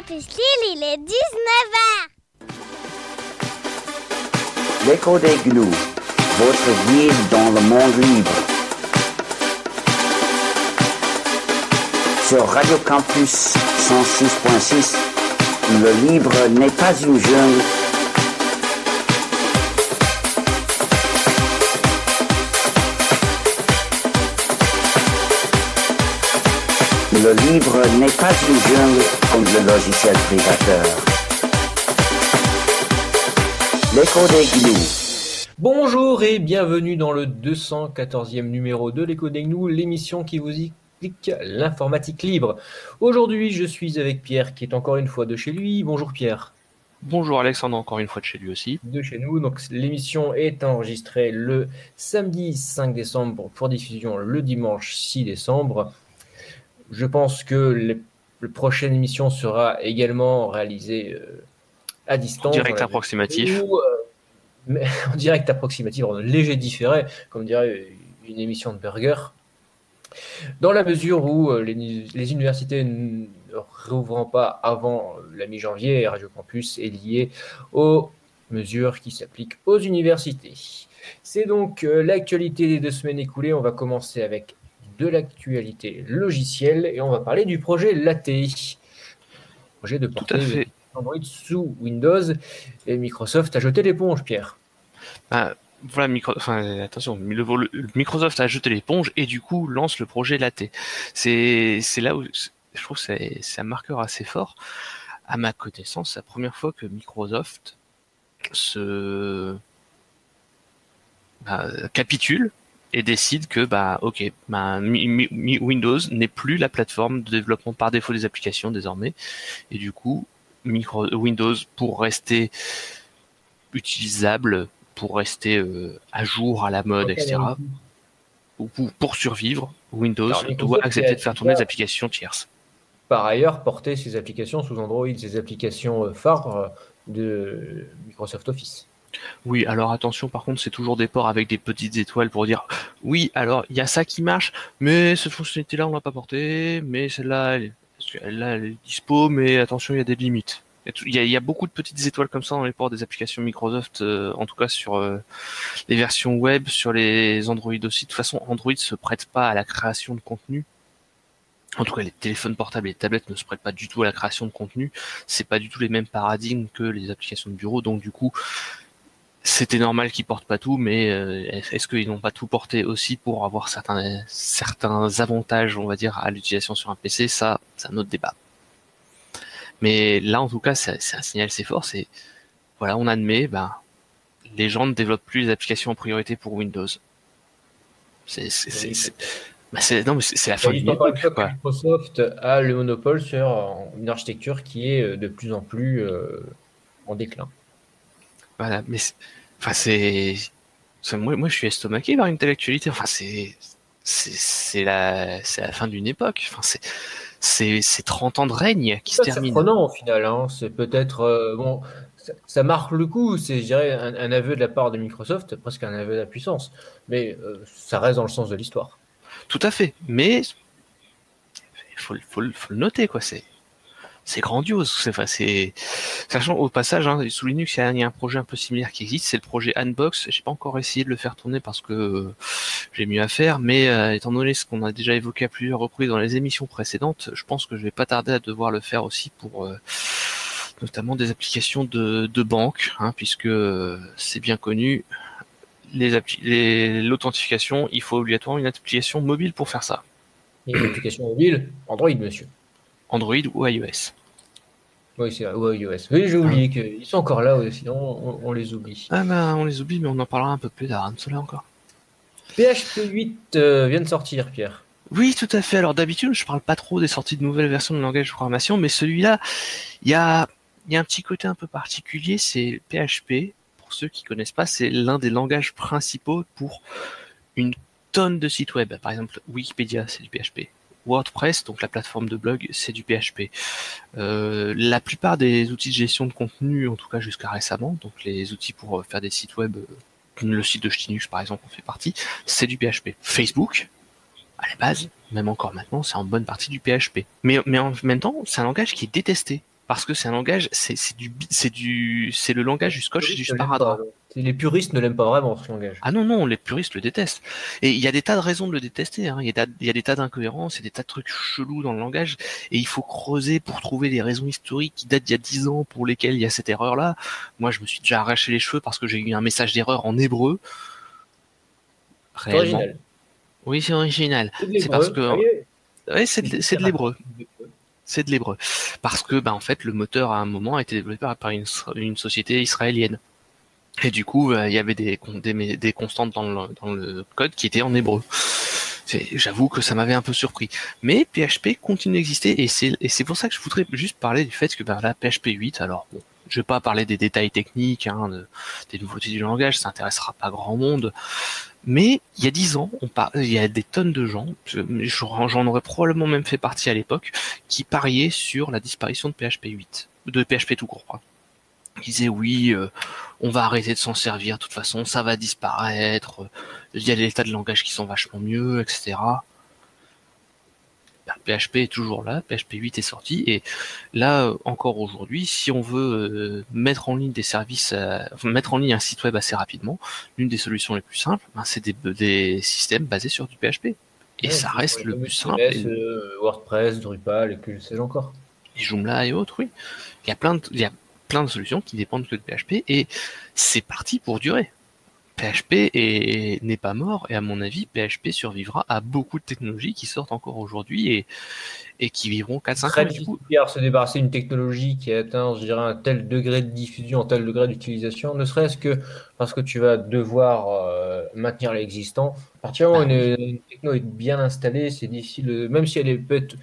Il est 19h. L'écho des gnous, votre guide dans le monde libre. Sur Radio Campus 106.6, le libre n'est pas une jungle. Le livre n'est pas une jungle comme le logiciel privateur. L'écho des gnous. Bonjour et bienvenue dans le 214e numéro de l'écho des gnous, l'émission qui vous explique l'informatique libre. Aujourd'hui, je suis avec Pierre qui est encore une fois de chez lui. Bonjour Pierre. Bonjour Alexandre, encore une fois de chez lui aussi. De chez nous. Donc l'émission est enregistrée le samedi 5 décembre pour diffusion le dimanche 6 décembre. Je pense que les- la prochaine émission sera également réalisée euh, à distance. Direct dans la- approximatif. Ou, euh, mais en direct approximatif, en léger différé, comme dirait une émission de burger. Dans la mesure où euh, les, les universités ne rouvrant pas avant la mi-janvier, Radio Campus est lié aux mesures qui s'appliquent aux universités. C'est donc l'actualité des deux semaines écoulées. On va commencer avec de l'actualité logicielle et on va parler du projet Latte. Projet de fait. Android sous Windows et Microsoft a jeté l'éponge, Pierre. Ah, voilà, micro... enfin, attention, le- le- le- Microsoft a jeté l'éponge et du coup lance le projet Latte. C'est là où je trouve que c'est c'est un marqueur assez fort. À ma connaissance, c'est la première fois que Microsoft se bah, capitule et décide que bah ok bah, Windows n'est plus la plateforme de développement par défaut des applications désormais. Et du coup micro Windows pour rester utilisable pour rester euh, à jour à la mode etc ou pour, pour survivre Windows Alors, doit accepter de faire tourner des applications tierces. Par ailleurs, porter ses applications sous Android, ses applications euh, phares euh, de Microsoft Office. Oui, alors attention, par contre, c'est toujours des ports avec des petites étoiles pour dire oui, alors il y a ça qui marche, mais cette fonctionnalité-là, on l'a pas portée, mais celle-là, elle, est dispo, mais attention, il y a des limites. Il y a beaucoup de petites étoiles comme ça dans les ports des applications Microsoft, euh, en tout cas sur euh, les versions web, sur les Android aussi. De toute façon, Android se prête pas à la création de contenu. En tout cas, les téléphones portables et les tablettes ne se prêtent pas du tout à la création de contenu. C'est pas du tout les mêmes paradigmes que les applications de bureau, donc du coup, c'était normal qu'ils portent pas tout, mais euh, est-ce qu'ils n'ont pas tout porté aussi pour avoir certains certains avantages, on va dire, à l'utilisation sur un PC Ça, c'est un autre débat. Mais là, en tout cas, c'est c'est un signal assez fort. C'est voilà, on admet, ben, les gens ne développent plus les applications en priorité pour Windows. C'est c'est c'est c'est- bah, c'est- non, mais c'est c'est la fin quoi. Microsoft a le monopole sur euh, une architecture qui est euh, de plus en plus euh, en déclin. Voilà, mais c'est- enfin c'est moi moi je suis estomaqué par une telle actualité. Enfin c'est c'est la la fin d'une époque. Enfin c'est c'est c'est 30 ans de règne qui se Ça, C'est terminent. surprenant au final. hein. C'est peut-être euh, bon, ça, ça marque le coup. C'est, je dirais, un, un aveu de la part de Microsoft, presque un aveu de la puissance. Mais euh, ça reste dans le sens de l'histoire. Tout à fait. Mais il faut, le- faut, faut le noter quoi. C'est c'est grandiose. Enfin, c'est sachant au passage hein, sous Linux il y, a, il y a un projet un peu similaire qui existe. C'est le projet Unbox. J'ai pas encore essayé de le faire tourner parce que euh, j'ai mieux à faire. Mais euh, étant donné ce qu'on a déjà évoqué à plusieurs reprises dans les émissions précédentes, je pense que je vais pas tarder à devoir le faire aussi pour euh, notamment des applications de, de banque, hein, puisque c'est bien connu. Les- L'authentification, il faut obligatoirement une application mobile pour faire ça. Et une application mobile, Android, monsieur. Android ou iOS. Oui, c'est vrai, ou iOS. Oui, j'ai oublié qu'ils sont encore là, ouais, sinon on, on les oublie. Ah ben, on les oublie, mais on en parlera un peu plus tard, de cela encore. PHP 8 euh, vient de sortir, Pierre. Oui, tout à fait. Alors d'habitude, je parle pas trop des sorties de nouvelles versions de langage de programmation, mais celui-là, il y a, y a un petit côté un peu particulier, c'est PHP. Pour ceux qui connaissent pas, c'est l'un des langages principaux pour une tonne de sites web. Par exemple, Wikipédia, c'est du PHP. WordPress, donc la plateforme de blog, c'est du PHP. Euh, la plupart des outils de gestion de contenu, en tout cas jusqu'à récemment, donc les outils pour euh, faire des sites web, euh, le site de Stinux par exemple en fait partie, c'est du PHP. Facebook, à la base, même encore maintenant, c'est en bonne partie du PHP. Mais en même temps, c'est un langage qui est détesté. Parce que c'est un langage, c'est du c'est du c'est le langage du scotch et du sparadrap. Les puristes ne l'aiment pas vraiment ce langage. Ah non, non, les puristes le détestent. Et il y a des tas de raisons de le détester. Hein. Il, y a, tas- il y a des tas d'incohérences, il y a des tas de trucs chelous dans le langage. Et il faut creuser pour trouver des raisons historiques qui datent d'il y a 10 ans pour lesquelles il y a cette erreur-là. Moi, je me suis déjà arraché les cheveux parce que j'ai eu un message d'erreur en hébreu. Réellement. original. Oui, c'est original. C'est parce que- Oui, Ouais, c'est de, c'est de l'hébreu. C'est de l'hébreu. Parce que, bah, en fait, le moteur, à un moment, a été développé par, une, société israélienne. Et du coup, euh, il y avait des, des, constantes dans le, dans le code qui étaient en hébreu. J'avoue que ça m'avait un peu surpris. Mais PHP continue d'exister et c'est pour ça que je voudrais juste parler du fait que ben là PHP 8, alors bon, je vais pas parler des détails techniques, hein, de- des nouveautés du langage, ça intéressera pas grand monde. Mais il y a dix ans, il y a des tonnes de gens, je- j'en aurais probablement même fait partie à l'époque, qui pariaient sur la disparition de PHP 8, de PHP tout court. Ils disaient oui, euh, on va arrêter de s'en servir, de toute façon, ça va disparaître, euh, il y a des tas de langages qui sont vachement mieux, etc. Ben, PHP est toujours là, PHP 8 est sorti, et là, encore aujourd'hui, si on veut euh, mettre en ligne des services, enfin, mettre en ligne un site web assez rapidement, l'une des solutions les plus simples, ben, c'est des, des systèmes basés sur du PHP. Et Ouais, ça reste le plus simple. Et- euh, WordPress, Drupal et que sais-je encore. et Joomla et autres, oui. Il y a plein de, il y a plein de solutions qui dépendent que de PHP et c'est parti pour durer. PHP est- n'est pas mort et à mon avis, PHP survivra à beaucoup de technologies qui sortent encore aujourd'hui et, et qui vivront 4-5 ans. Très Du difficile coup, se débarrasser d'une technologie qui a atteint, je dirais, un tel degré de diffusion, un tel degré d'utilisation, ne serait-ce que parce que tu vas devoir euh, maintenir l'existant. À partir du moment où une, une techno est bien installée, c'est difficile, euh, même si elle est peut-être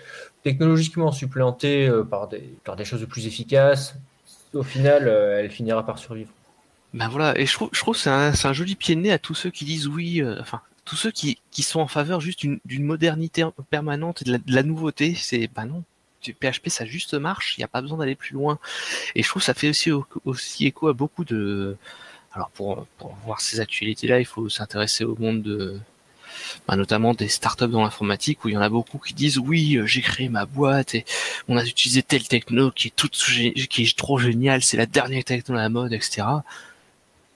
technologiquement supplantée euh, par des, par des choses plus efficaces, au final, euh, elle finira par survivre. Ben voilà, et je trouve, je trouve c'est un, un joli pied de nez à tous ceux qui disent oui, euh, enfin, tous ceux qui, qui sont en faveur juste d'une modernité permanente et de la, de la nouveauté, c'est, bah non, PHP ça juste marche, il n'y a pas besoin d'aller plus loin. Et je trouve que ça fait aussi, aussi écho à beaucoup de... Alors pour, pour voir ces actualités-là, il faut s'intéresser au monde de... bah, notamment des startups dans l'informatique où il y en a beaucoup qui disent oui euh, j'ai créé ma boîte et on a utilisé telle techno qui est toute qui est trop géniale c'est la dernière techno à la mode etc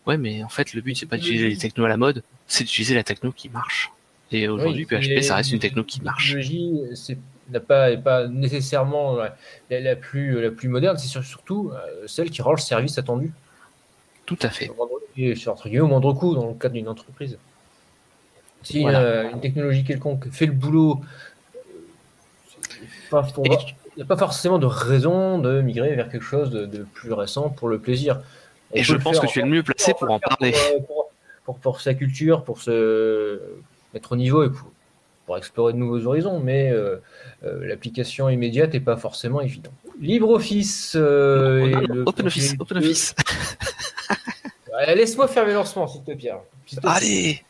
ouais mais en fait le but c'est pas d'utiliser les technos à la mode c'est d'utiliser la techno qui marche et aujourd'hui Oui, PHP ça reste une techno qui la marche technologie, c'est n'a pas, pas nécessairement la, la- la plus, la plus moderne, c'est sur- surtout euh, celle qui rend le service attendu. tout à fait au moindre- et c'est entre guillemets au moindre coût dans le cadre d'une entreprise. Si Voilà. euh, une technologie quelconque fait le boulot, euh, pas- il n'y a pas forcément de raison de migrer vers quelque chose de, de plus récent pour le plaisir. Et je pense faire que tu es le mieux placé pour en parler Pour, euh, pour- sa culture, pour se mettre au niveau et pour, pour explorer de nouveaux horizons, mais euh, euh, l'application immédiate n'est pas forcément évidente. LibreOffice. euh, et Non, non, le OpenOffice Ouais, Laisse-moi faire mes lancements, s'il te plaît. Plaît. allez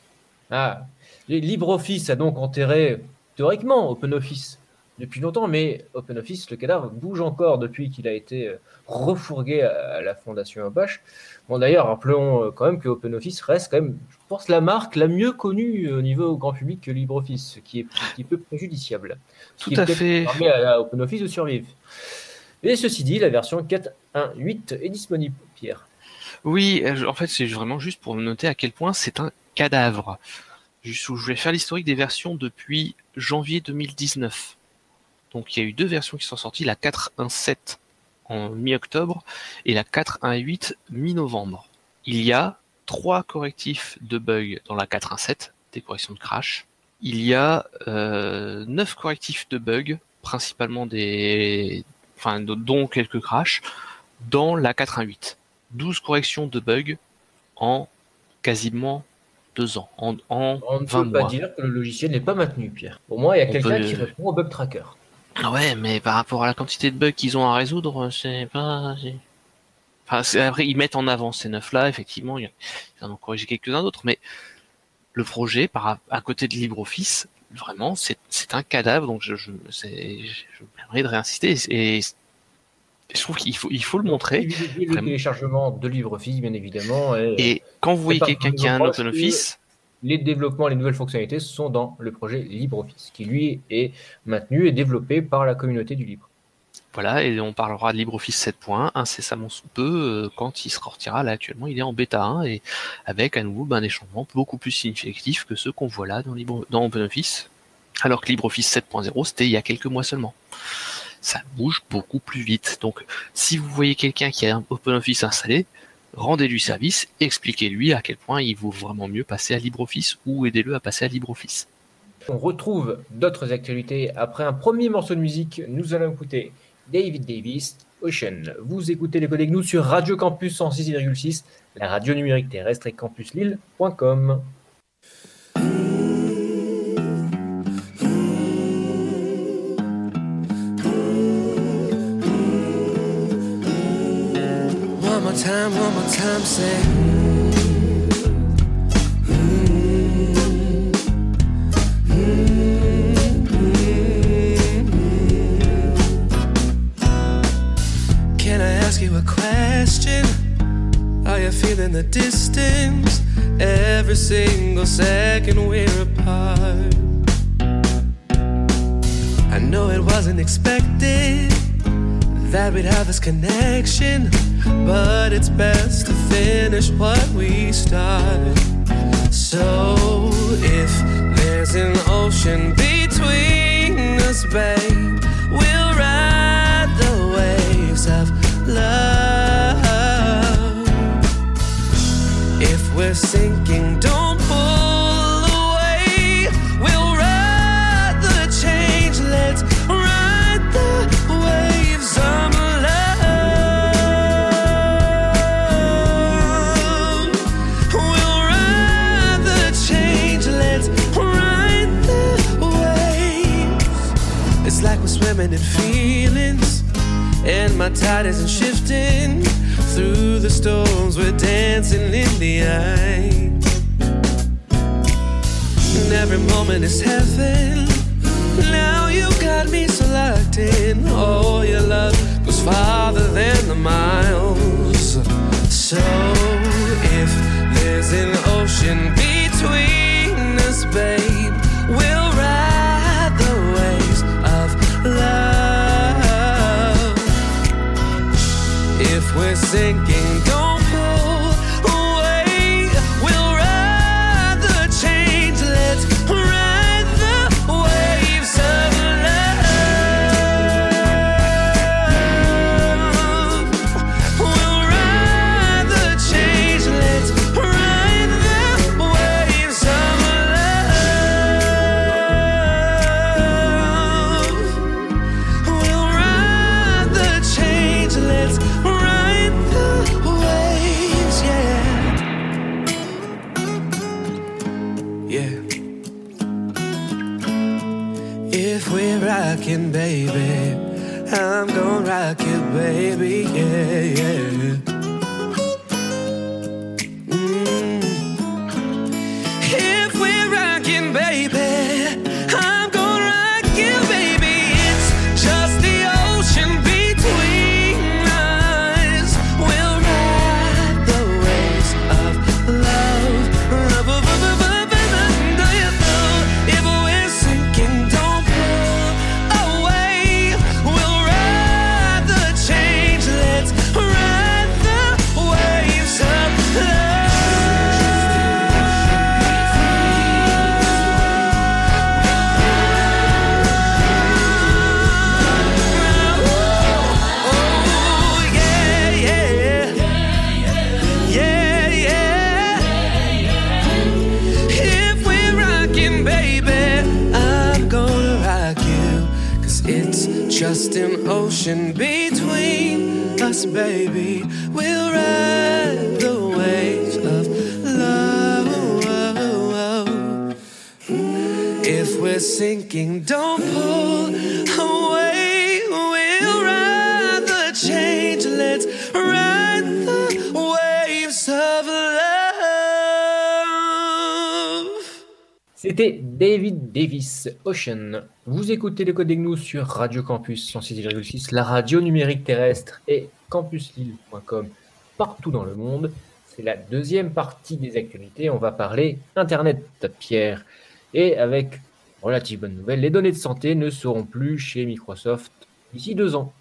Ah, LibreOffice a donc enterré théoriquement OpenOffice depuis longtemps, mais OpenOffice, le cadavre, bouge encore depuis qu'il a été euh, refourgué à la fondation Apache. Bon, d'ailleurs, rappelons euh, quand même que OpenOffice reste quand même, je pense, la marque la mieux connue au niveau grand public que LibreOffice, ce qui est un petit peu préjudiciable. Ce Tout qui à fait. permet à OpenOffice de survivre. Et ceci dit, la version 4.1.8 est disponible, Pierre. Oui, euh, en fait, c'est vraiment juste pour noter à quel point c'est un cadavre. Juste où je vais faire l'historique des versions depuis janvier 2019. Donc, il y a eu deux versions qui sont sorties, la 4.1.7 en mi-octobre et la 4.1.8 mi-novembre. Il y a trois correctifs de bugs dans la 4.1.7, des corrections de crash. Il y a euh, neuf correctifs de bugs, principalement des, enfin, dont quelques crashs, dans la 4.1.8. 12 corrections de bugs en quasiment deux ans, en, en On ne 20 peut pas dire que le logiciel n'est pas maintenu, Pierre. Au moins, il y a quelqu'un peut- qui répond au bug tracker. Ah ouais, mais par rapport à la quantité de bugs qu'ils ont à résoudre, c'est pas... Enfin, c'est- après, ils mettent en avant ces neuf-là, effectivement, ils en ont corrigé quelques-uns d'autres, mais le projet, par, à côté de LibreOffice, vraiment, c'est c'est un cadavre, donc je, je, je me permets de réinsister, et, je trouve qu'il faut, il faut le montrer. Le téléchargement de LibreOffice, bien évidemment. Et, Et quand vous voyez quelqu'un qui a un OpenOffice, les développements, les nouvelles fonctionnalités sont dans le projet LibreOffice, qui lui est maintenu et développé par la communauté du libre. Voilà, et on parlera de LibreOffice 7.1 incessamment sous peu euh, quand il sortira. Là, actuellement, il est en bêta 1 et avec à nouveau ben, des changements beaucoup plus significatifs que ceux qu'on voit là dans, dans OpenOffice. Alors que LibreOffice 7.0, c'était il y a quelques mois seulement. Ça bouge beaucoup plus vite. Donc, si vous voyez quelqu'un qui a un OpenOffice installé, rendez-lui service, expliquez-lui à quel point il vaut vraiment mieux passer à LibreOffice ou aidez-le à passer à LibreOffice. On retrouve d'autres actualités après un premier morceau de musique. Nous allons écouter David Davis, Ocean. Vous écoutez les codes nous sur Radio Campus 106,6, la radio numérique terrestre et campuslille.com. more time, one more time, say. Can I ask you a question? Are you feeling the distance? Every single second we're apart. I know it wasn't expected that we'd have this connection, but it's best to finish what we started. So if there's an ocean between us, babe, we'll ride the waves of love. If we're sinking, don't in feelings, and my tide isn't shifting. Through the storms, we're dancing in the eye. And every moment is heaven. Now you got me locked in. Oh, your love goes farther than the miles. So if there's an ocean between us, babe, we'll ride we're sinking, Yeah. If we're rocking, baby, I'm gonna rock you, baby. Yeah, yeah. Sinking, don't pull away. We'll ride the change. Let's ride the waves of love. C'était David Davis, Ocean. Vous écoutez les codes GNU sur Radio Campus 106,6, la radio numérique terrestre et campuslille.com partout dans le monde. C'est la deuxième partie des actualités. On va parler Internet, Pierre. Et avec relative bonne nouvelle, les données de santé ne seront plus chez Microsoft d'ici deux ans.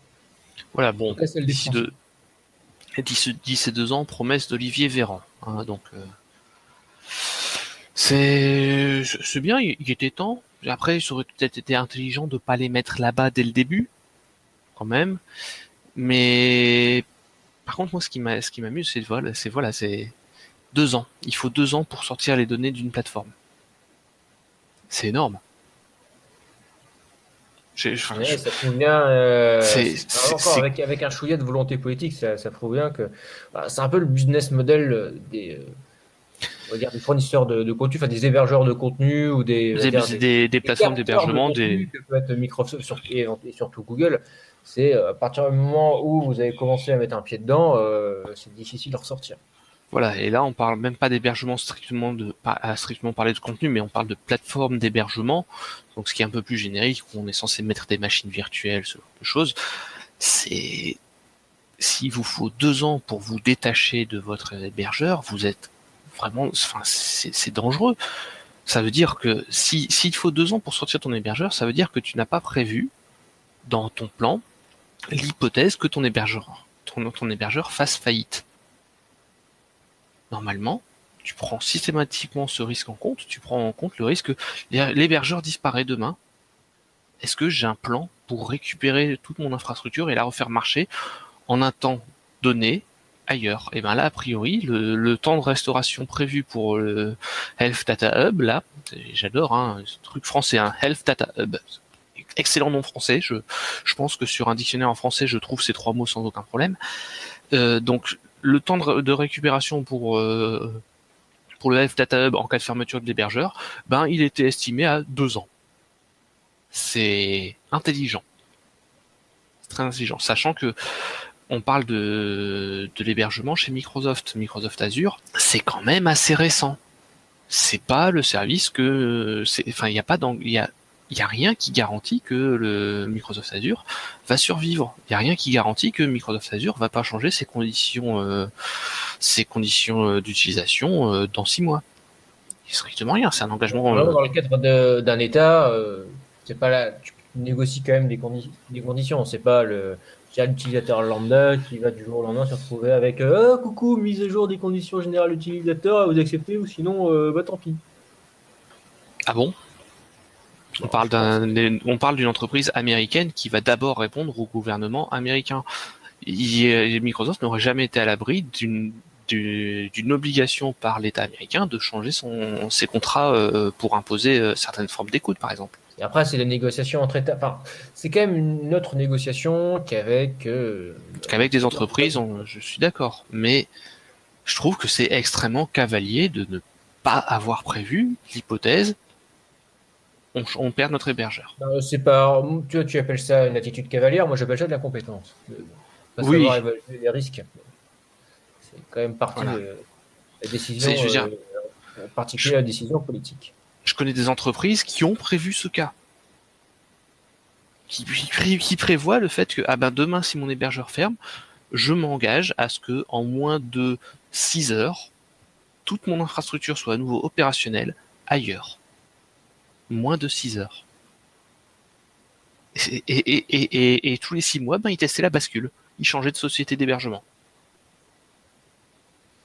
Voilà, bon, d'ici deux, d'ici deux ans, promesse d'Olivier Véran. hein, donc, euh, c'est c'est bien, il, il était temps. Après, ça aurait peut-être été intelligent de pas les mettre là-bas dès le début, quand même. Mais par contre, moi, ce qui m'a, ce qui m'amuse, c'est voilà, c'est voilà, c'est deux ans. Il faut deux ans pour sortir les données d'une plateforme. C'est énorme. J'ai- Ouais, je- ça prouve bien, euh, C'est- c'est- c'est- encore c'est- avec, avec un chouïa de volonté politique, ça, ça prouve bien que bah, c'est un peu le business model euh, des, euh, on va dire des fournisseurs de, de contenu, enfin des hébergeurs de contenu ou des, on va des, dire des, des- des plateformes de d'hébergement, des, que peut être Microsoft sur- et, et surtout Google. C'est à partir du moment où vous avez commencé à mettre un pied dedans, euh, c'est difficile de ressortir. Voilà, et là on parle même pas d'hébergement strictement de pas à strictement parler de contenu, mais on parle de plateforme d'hébergement, donc ce qui est un peu plus générique, où on est censé mettre des machines virtuelles, ce genre de choses. C'est s'il vous faut deux ans pour vous détacher de votre hébergeur, vous êtes vraiment, enfin c'est dangereux. Ça veut dire que si s'il faut deux ans pour sortir ton hébergeur, ça veut dire que tu n'as pas prévu dans ton plan l'hypothèse que ton hébergeur ton hébergeur fasse faillite normalement, tu prends systématiquement ce risque en compte, tu prends en compte le risque que l'hé- l'hébergeur disparaît demain. Est-ce que j'ai un plan pour récupérer toute mon infrastructure et la refaire marcher en un temps donné ailleurs? Et bien là, a priori, le, temps de restauration prévu pour le Health Data Hub, là, j'adore, hein, ce truc français, un Health Data Hub, excellent nom français. Je, je pense que sur un dictionnaire en français, je trouve ces trois mots sans aucun problème. Euh, donc le temps de, récupération pour euh, pour le Health Data Hub en cas de fermeture de l'hébergeur, ben il était estimé à deux ans. C'est intelligent, très intelligent, sachant que on parle de de l'hébergement chez Microsoft, Microsoft Azure, c'est quand même assez récent. C'est pas le service que enfin il y a pas il y a il y a rien qui garantit que le Microsoft Azure va survivre. Il n'y a rien qui garantit que Microsoft Azure va pas changer ses conditions, euh, ses conditions euh, d'utilisation euh, dans six mois. Il strictement rien. C'est un engagement. Dans le cadre d'un État, euh, c'est pas là, tu négocies quand même des, condi- des conditions. C'est pas le l'utilisateur lambda qui va du jour au lendemain se retrouver avec Ah, coucou, mise à jour des conditions générales utilisateur, vous acceptez ou sinon bah tant pis. Ah bon? On parle d'un, on parle d'une entreprise américaine qui va d'abord répondre au gouvernement américain. Il- Microsoft n'aurait jamais été à l'abri d'une du- d'une obligation par l'État américain de changer son, ses contrats euh, pour imposer euh, certaines formes d'écoute, par exemple. Et après, c'est des négociations entre États. Enfin, c'est quand même une autre négociation qu'avec. euh, qu'avec des entreprises, on- je suis d'accord. Mais je trouve que c'est extrêmement cavalier de ne pas avoir prévu l'hypothèse on, on perd notre hébergeur. c'est pas. Tu, tu appelles ça une attitude cavalière, moi j'appelle ça de la compétence. Pas Oui. savoir évaluer les risques. C'est quand même partie Voilà. de la décision. Je veux dire, euh, en particulier la décision politique. Je connais des entreprises qui ont prévu ce cas. Qui, qui qui prévoient le fait que ah ben demain si mon hébergeur ferme, je m'engage à ce que en moins de 6 heures, toute mon infrastructure soit à nouveau opérationnelle ailleurs. Moins de 6 heures. Et, et, et, tous les 6 mois, ben, ils testaient la bascule. Ils changeaient de société d'hébergement.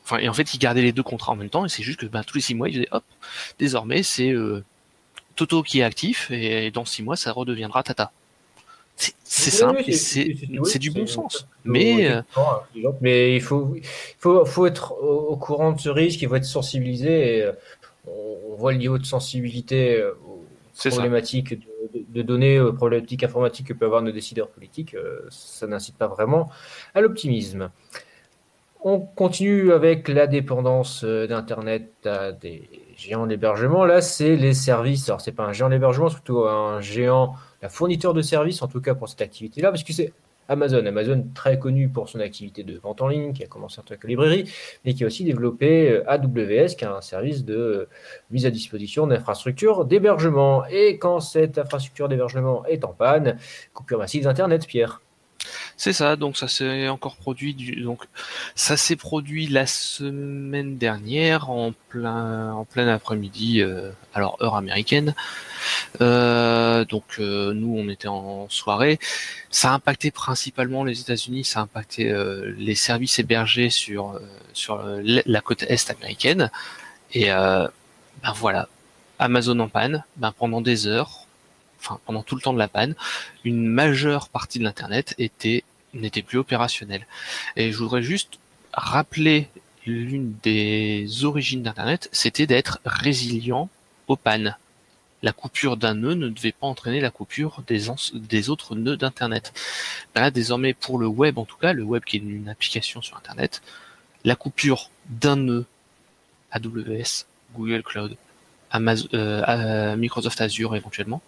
Enfin, et en fait, ils gardaient les deux contrats en même temps, et c'est juste que ben, tous les 6 mois, ils disaient hop, désormais c'est euh, Toto qui est actif, et dans 6 mois, ça redeviendra Tata. C'est simple, oui, c'est- oui, du bon sens. Mais euh, intelligent. mais il faut, faut, faut être au, au courant de ce risque, il faut être sensibilisé. Et, euh, on, voit le niveau de sensibilité euh, aux problématiques de, de- de données, aux problématiques informatiques que peuvent avoir nos décideurs politiques. euh, ça n'incite pas vraiment à l'optimisme. On continue avec la dépendance euh, d'Internet à des géants d'hébergement. Là, c'est les services. Alors, c'est pas un géant d'hébergement, c'est plutôt un géant, un fournisseur de services, en tout cas pour cette activité-là, parce que c'est Amazon. Amazon, très connu pour son activité de vente en ligne, qui a commencé en tant que librairie, mais qui a aussi développé euh, AWS, qui est un service de euh, mise à disposition d'infrastructures d'hébergement. Et quand cette infrastructure d'hébergement est en panne, coupure massive d'Internet, Pierre. C'est ça, donc ça s'est encore produit du, donc ça s'est produit la semaine dernière en plein en plein après-midi, euh, alors heure américaine. Euh, donc euh, nous on était en soirée. Ça a impacté principalement les États-Unis, ça a impacté les services hébergés sur la côte est américaine. Et ben voilà, Amazon en panne, ben pendant des heures, enfin pendant tout le temps de la panne, une majeure partie de l'internet était n'était plus opérationnelle. Et je voudrais juste rappeler l'une des origines d'internet, c'était d'être résilient aux pannes. La coupure d'un nœud ne devait pas entraîner la coupure des, autres nœuds d'internet. Ben Là, désormais, pour le web en tout cas, le web qui est une application sur internet, la coupure d'un nœud AWS, Google Cloud, Amazon, euh, euh, Microsoft Azure éventuellement,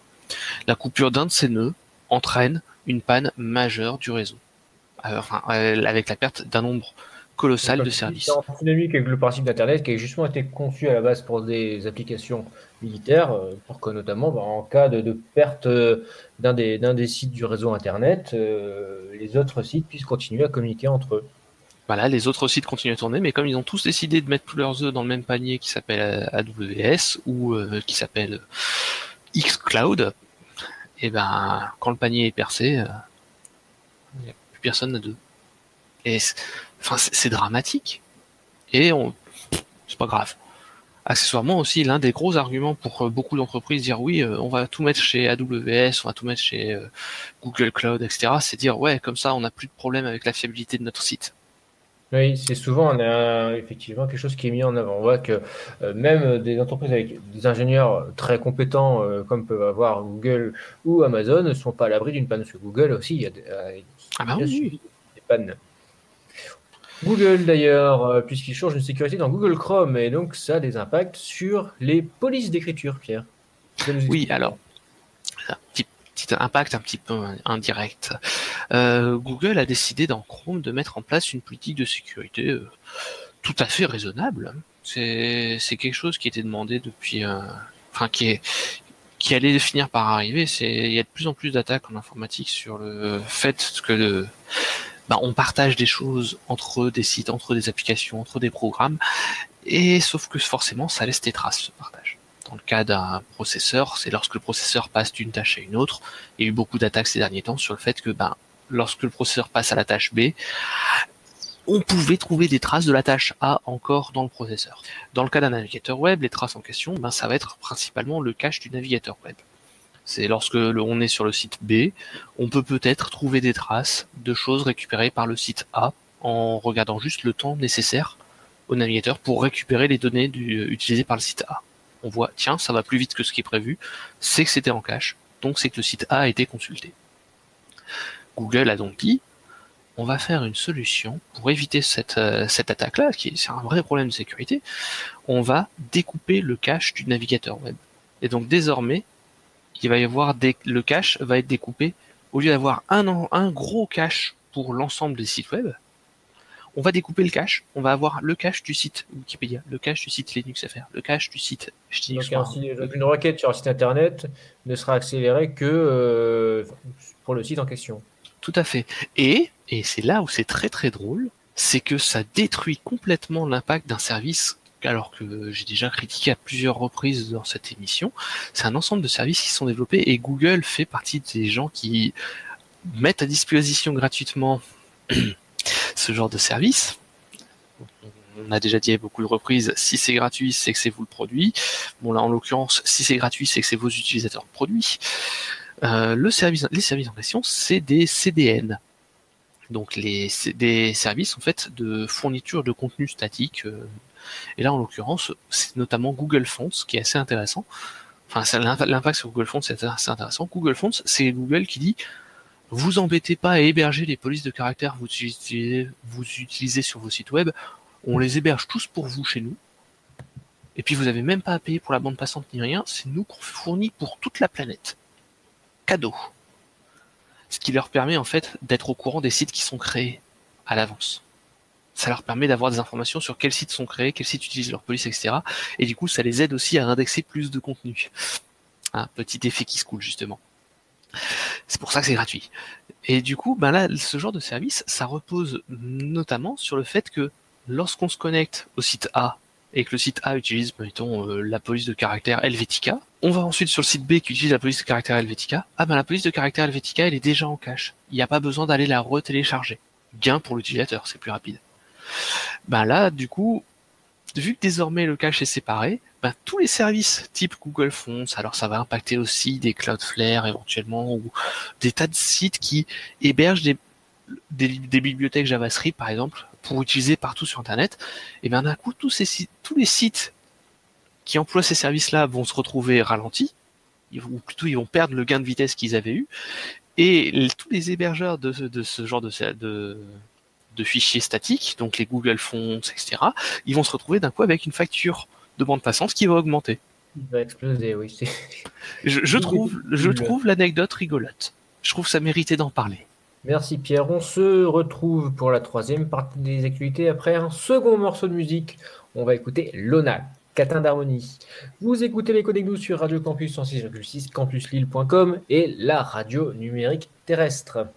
la coupure d'un de ces nœuds entraîne une panne majeure du réseau. Euh, enfin, euh, avec la perte d'un nombre colossal de services. C'est en dynamique avec le principe d'Internet qui a justement été conçu à la base pour des applications militaires, euh, pour que notamment bah, en cas de, de perte d'un des, sites du réseau Internet, euh, les autres sites puissent continuer à communiquer entre eux. Voilà, les autres sites continuent à tourner, mais comme ils ont tous décidé de mettre tous leurs œufs dans le même panier qui s'appelle AWS ou euh, qui s'appelle xCloud, et ben quand le panier est percé, euh, il n'y a plus personne à deux. Et enfin c'est dramatique. Et on c'est pas grave. Accessoirement aussi, l'un des gros arguments pour euh, beaucoup d'entreprises dire oui, euh, on va tout mettre chez AWS, on va tout mettre chez euh, Google Cloud, etc. C'est dire ouais, comme ça, on n'a plus de problème avec la fiabilité de notre site. Oui, c'est souvent on a, effectivement quelque chose qui est mis en avant. On voit que euh, même des entreprises avec des ingénieurs très compétents, euh, comme peuvent avoir Google ou Amazon, ne sont pas à l'abri d'une panne. Parce que Google aussi, il y a des, euh, Ah bah oui, des pannes. Google d'ailleurs, puisqu'il change une sécurité dans Google Chrome, et donc ça a des impacts sur les polices d'écriture, Pierre. Oui, alors, un petit, petit impact un petit peu indirect. Euh, Google a décidé dans Chrome de mettre en place une politique de sécurité euh, tout à fait raisonnable. C'est quelque chose qui était demandé depuis, euh, enfin qui est qui allait finir par arriver. Il y a de plus en plus d'attaques en informatique sur le fait que bah, on partage des choses entre des sites, entre des applications, entre des programmes, et sauf que forcément ça laisse des traces ce partage. Dans le cas d'un processeur, c'est lorsque le processeur passe d'une tâche à une autre. Il y a eu beaucoup d'attaques ces derniers temps sur le fait que, ben, lorsque le processeur passe à la tâche B, on pouvait trouver des traces de la tâche A encore dans le processeur. Dans le cas d'un navigateur web, les traces en question, ben, ça va être principalement le cache du navigateur web. C'est lorsque le- on est sur le site B, on peut peut-être trouver des traces de choses récupérées par le site A en regardant juste le temps nécessaire au navigateur pour récupérer les données utilisées par le site A on voit, tiens, ça va plus vite que ce qui est prévu, c'est que c'était en cache, donc c'est que le site A a été consulté. Google a donc dit, on va faire une solution pour éviter cette, euh, attaque-là, qui est c'est un vrai problème de sécurité, on va découper le cache du navigateur web. Et donc désormais, il va y avoir des, le cache va être découpé, au lieu d'avoir un gros cache pour l'ensemble des sites web, on va découper le cache, on va avoir le cache du site Wikipédia, le cache du site LinuxFR, le cache du site donc, une requête sur un site internet ne sera accélérée que euh, pour le site en question. Tout à fait. Et, et c'est là où c'est très très drôle, c'est que ça détruit complètement l'impact d'un service, alors que j'ai déjà critiqué à plusieurs reprises dans cette émission. C'est un ensemble de services qui sont développés et Google fait partie des gens qui mettent à disposition gratuitement ce genre de service. On a déjà dit à beaucoup de reprises, si c'est gratuit, c'est que c'est vous le produit. Bon là, en l'occurrence, si c'est gratuit, c'est que c'est vos utilisateurs le produit. Euh, le service, les services en question, c'est des CDN. Donc les, des services en fait de fourniture de contenu statique. euh, et là, en l'occurrence, c'est notamment Google Fonts qui est assez intéressant. Enfin, l'impact sur Google Fonts c'est assez intéressant. Google Fonts, c'est Google qui dit vous embêtez pas à héberger les polices de caractère vous utilisez, vous utilisez sur vos sites web. On les héberge tous pour vous chez nous. Et puis vous avez même pas à payer pour la bande passante ni rien. C'est nous qu'on fournit pour toute la planète. Cadeau. Ce qui leur permet en fait d'être au courant des sites qui sont créés à l'avance. Ça leur permet d'avoir des informations sur quels sites sont créés, quels sites utilisent leur police, etc. Et du coup, ça les aide aussi à indexer plus de contenu. Un petit effet qui se coule justement. C'est pour ça que c'est gratuit. Et du coup, ben là, ce genre de service, ça repose notamment sur le fait que lorsqu'on se connecte au site A et que le site A utilise, mettons, euh, la police de caractère Helvetica, on va ensuite sur le site B qui utilise la police de caractère Helvetica. Ah ben la police de caractère Helvetica, elle est déjà en cache. Il n'y a pas besoin d'aller la retélécharger. Gain pour l'utilisateur, c'est plus rapide. Ben là, du coup, vu que désormais le cache est séparé, ben, tous les services type Google Fonts, alors ça va impacter aussi des Cloudflare éventuellement ou des tas de sites qui hébergent des, bibliothèques JavaScript par exemple pour utiliser partout sur Internet. Et bien d'un coup, tous, ces, sites- tous les sites qui emploient ces services-là vont se retrouver ralentis, ou plutôt ils vont perdre le gain de vitesse qu'ils avaient eu, et tous les hébergeurs de, de ce genre de, de, de fichiers statiques, donc les Google Fonts, etc., ils vont se retrouver d'un coup avec une facture de bande passante qui va augmenter. Il va exploser, oui. Je, trouve, je trouve l'anecdote rigolote. Je trouve ça méritait d'en parler. Merci Pierre. On se retrouve pour la troisième partie des actualités après un second morceau de musique. On va écouter Lona, Catin d'harmonie. Vous écoutez les Codecs Nous sur Radio Campus 106,6 campuslille.com et la radio numérique terrestre.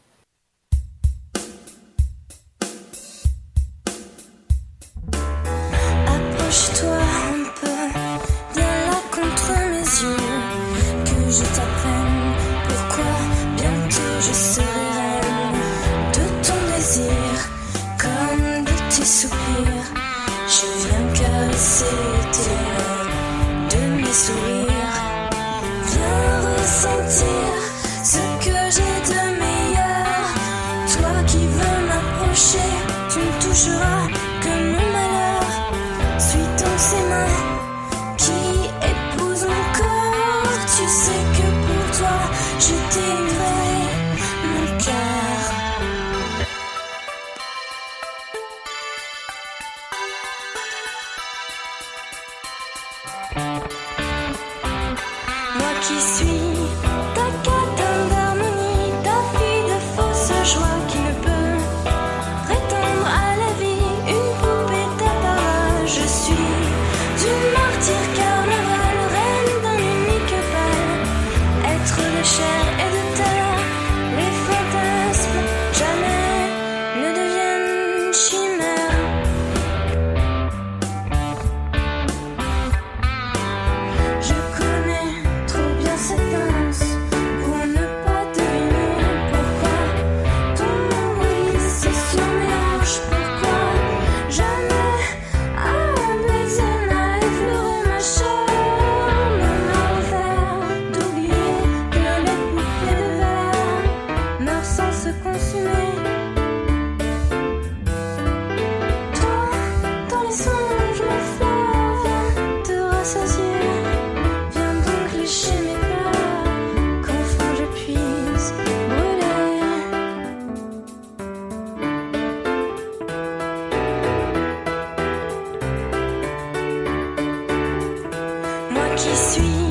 qui suis.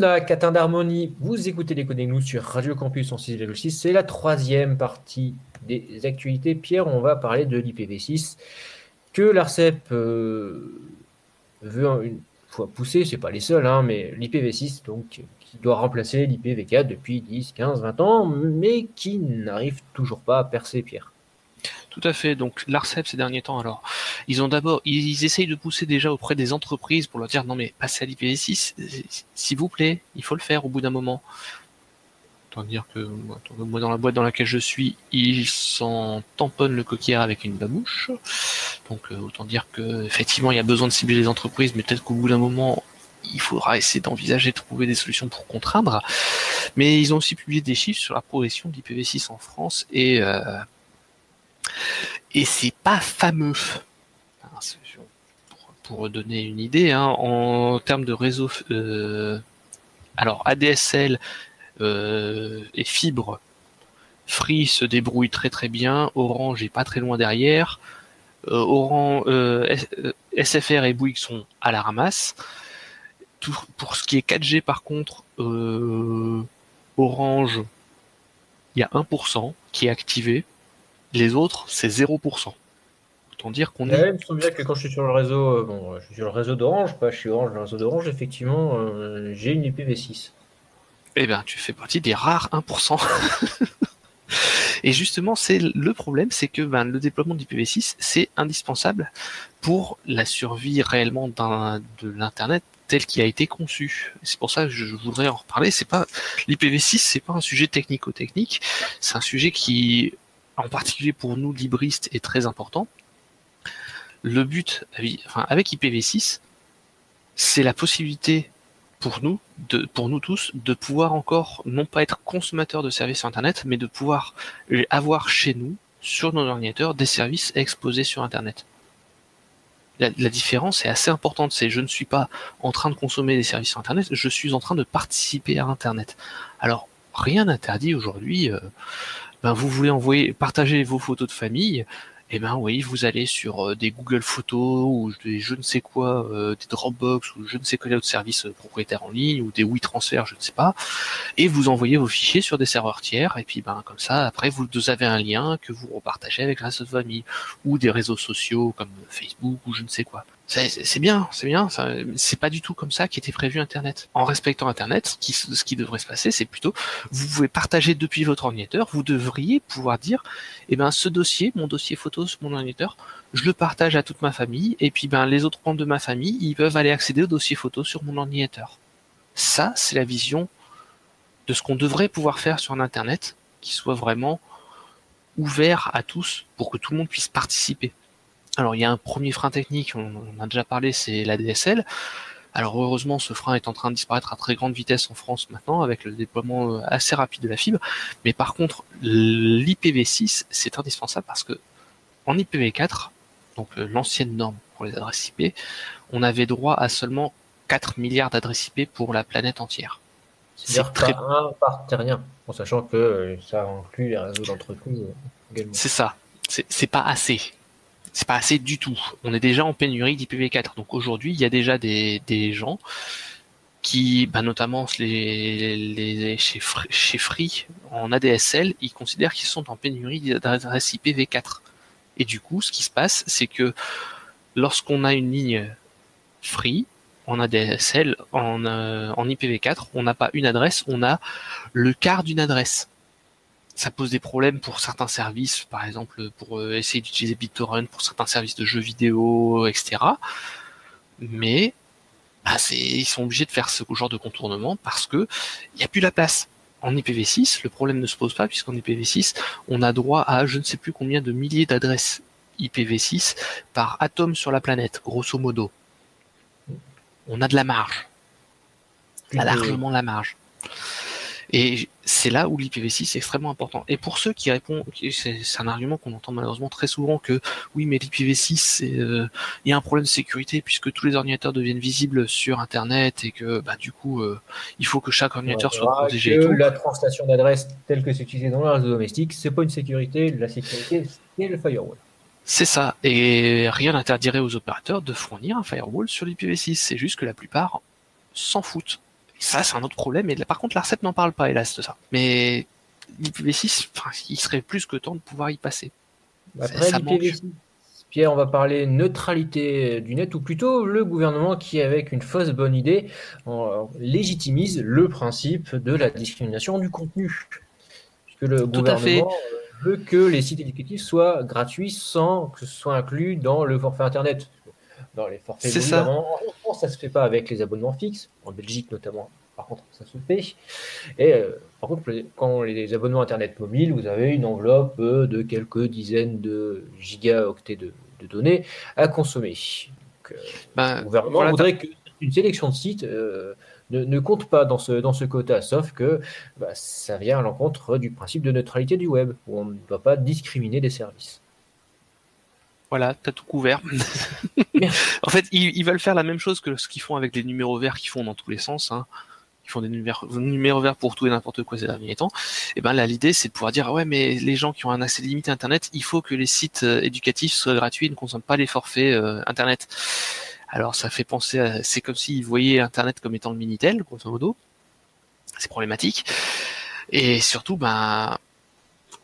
Lona, Catin d'Harmonie. Vous écoutez les Codés Nous sur Radio Campus en 6,6. C'est la troisième partie des actualités. Pierre, on va parler de l'IPv6 que l'ARCEP euh, veut un- une fois pousser. C'est pas les seuls, hein, mais l'IPv6 donc qui doit remplacer l'IPv4 depuis 10, 15, 20 ans, mais qui n'arrive toujours pas à percer, Pierre. Tout à fait. Donc l'ARCEP ces derniers temps, alors, ils ont d'abord, ils, essayent de pousser déjà auprès des entreprises pour leur dire non mais passez à l'IPv6, euh, s'il vous plaît, il faut le faire au bout d'un moment. Autant dire que moi, moi, dans la boîte dans laquelle je suis, ils s'en tamponnent le coquillard avec une babouche. Donc euh, autant dire que effectivement il y a besoin de cibler les entreprises, mais peut-être qu'au bout d'un moment il faudra essayer d'envisager de trouver des solutions pour contraindre. Mais ils ont aussi publié des chiffres sur la progression de l'IPv6 en France et euh, et c'est pas fameux. C'est- Pour, donner une idée, hein, en termes de réseau, euh, alors ADSL euh, et fibre, Free se débrouille très très bien, Orange est pas très loin derrière, euh, Orange, SFR et Bouygues sont à la ramasse. Tout, pour ce qui est 4G par contre, Orange, il y a 1% qui est activé, les autres, c'est 0%. Autant dire qu'on est... Ouais, il me semble bien que quand je suis sur le réseau, euh, bon, je suis sur le réseau d'Orange, pas je suis Orange, le réseau d'Orange, effectivement, euh, j'ai une IPv6. Eh ben, tu fais partie des rares 1%. Et justement, c'est le problème, c'est que ben, le déploiement d'IPv6, c'est indispensable pour la survie réellement d'un- de l'Internet tel qu'il a été conçu. C'est pour ça que je voudrais en reparler. C'est pas l'IPv6, c'est pas un sujet technico-technique. C'est un sujet qui, en particulier pour nous libristes, est très important. Le but, enfin, avec IPv6, c'est la possibilité pour nous, pour nous tous, de pouvoir encore non pas être consommateurs de services Internet, mais de pouvoir avoir chez nous, sur nos ordinateurs, des services exposés sur Internet. La, la différence est assez importante, c'est je ne suis pas en train de consommer des services sur Internet, je suis en train de participer à Internet. Alors, rien n'interdit aujourd'hui, euh, ben vous voulez envoyer, partager vos photos de famille, eh ben oui, vous allez sur euh, des Google Photos ou des je ne sais quoi, euh, des Dropbox ou je ne sais quel autre service euh, propriétaire en ligne ou des WeTransfer, je ne sais pas, et vous envoyez vos fichiers sur des serveurs tiers et puis ben comme ça après vous avez un lien que vous repartagez avec votre famille ou des réseaux sociaux comme Facebook ou je ne sais quoi. C'est bien, c'est bien. C'est pas du tout comme ça qui était prévu Internet. En respectant Internet, ce qui, ce qui devrait se passer, c'est plutôt vous pouvez partager depuis votre ordinateur. Vous devriez pouvoir dire eh ben ce dossier, mon dossier photo sur mon ordinateur, je le partage à toute ma famille, et puis ben les autres membres de ma famille, ils peuvent aller accéder au dossier photo sur mon ordinateur. Ça, c'est la vision de ce qu'on devrait pouvoir faire sur internet, qui soit vraiment ouvert à tous pour que tout le monde puisse participer. Alors il y a un premier frein technique, on en a déjà parlé, c'est la DSL. Alors heureusement, ce frein est en train de disparaître à très grande vitesse en France maintenant, avec le déploiement euh, assez rapide de la fibre. Mais par contre, l'IPv6, c'est indispensable parce que en IPv4, donc euh, l'ancienne norme pour les adresses IP, on avait droit à seulement 4 milliards d'adresses IP pour la planète entière. C'est-à-dire très- un par terrien, en sachant que euh, ça inclut les réseaux d'entreprise euh, également. C'est ça. C'est pas assez. C'est pas assez du tout. On est déjà en pénurie d'IPv4. Donc aujourd'hui, il y a déjà des, gens qui, bah, notamment chez, Free, en ADSL, ils considèrent qu'ils sont en pénurie d'adresses IPv4. Et du coup, ce qui se passe, c'est que lorsqu'on a une ligne Free, en ADSL, en, euh, en IPv4, on n'a pas une adresse, on a le quart d'une adresse ça pose des problèmes pour certains services, par exemple pour euh, essayer d'utiliser BitTorrent pour certains services de jeux vidéo, etc. Mais bah, ils sont obligés de faire ce genre de contournement parce que il n'y a plus la place. En IPv6, le problème ne se pose pas puisqu'en IPv6, on a droit à je ne sais plus combien de milliers d'adresses IPv6 par atome sur la planète, grosso modo. On a de la marge. On a largement la marge. Et c'est là où l'IPv6 est extrêmement important. Et pour ceux qui répondent, c'est un argument qu'on entend malheureusement très souvent que oui, mais l'IPv6, c'est, euh, il y a un problème de sécurité puisque tous les ordinateurs deviennent visibles sur Internet et que bah, du coup, euh, il faut que chaque ordinateur soit protégé. et que tout. la translation d'adresse telle que c'est utilisé dans le réseau domestique, c'est pas une sécurité. La sécurité, c'est le firewall. C'est ça. Et rien n'interdirait aux opérateurs de fournir un firewall sur l'IPv6. C'est juste que la plupart s'en foutent. Ça, c'est un autre problème. Et là, par contre, l'ARCEP n'en parle pas, hélas, de ça. Mais l'IPv6, enfin, il serait plus que temps de pouvoir y passer. Après ça manque. l'IPv6, Pierre, on va parler neutralité du net, ou plutôt le gouvernement qui, avec une fausse bonne idée, légitimise le principe de la discrimination du contenu. Puisque le Tout à fait. gouvernement veut que les sites éducatifs soient gratuits sans que ce soit inclus dans le forfait Internet. Les forfaits C'est ça. En France, ça se fait pas avec les abonnements fixes. En Belgique, notamment, par contre, ça se fait. Et euh, par contre, quand les abonnements Internet mobiles, vous avez une enveloppe euh, de quelques dizaines de gigaoctets de, de données à consommer. Donc, euh, Ben, le gouvernement voilà, voudrait qu'une sélection de sites euh, ne, ne compte pas dans ce, dans ce quota, sauf que bah, ça vient à l'encontre du principe de neutralité du web, où on ne doit pas discriminer des services. Voilà, t'as tout couvert. en fait, ils, ils veulent faire la même chose que ce qu'ils font avec les numéros verts qu'ils font dans tous les sens. Hein. Ils font des numéros, numéros verts pour tout et n'importe quoi ces derniers temps. Et ben là, l'idée, c'est de pouvoir dire, ah ouais, mais les gens qui ont un accès limité à Internet, il faut que les sites euh, éducatifs soient gratuits et ne consomment pas les forfaits euh, Internet. Alors, ça fait penser à, c'est comme s'ils voyaient Internet comme étant le Minitel, grosso modo. C'est problématique. Et surtout, ben,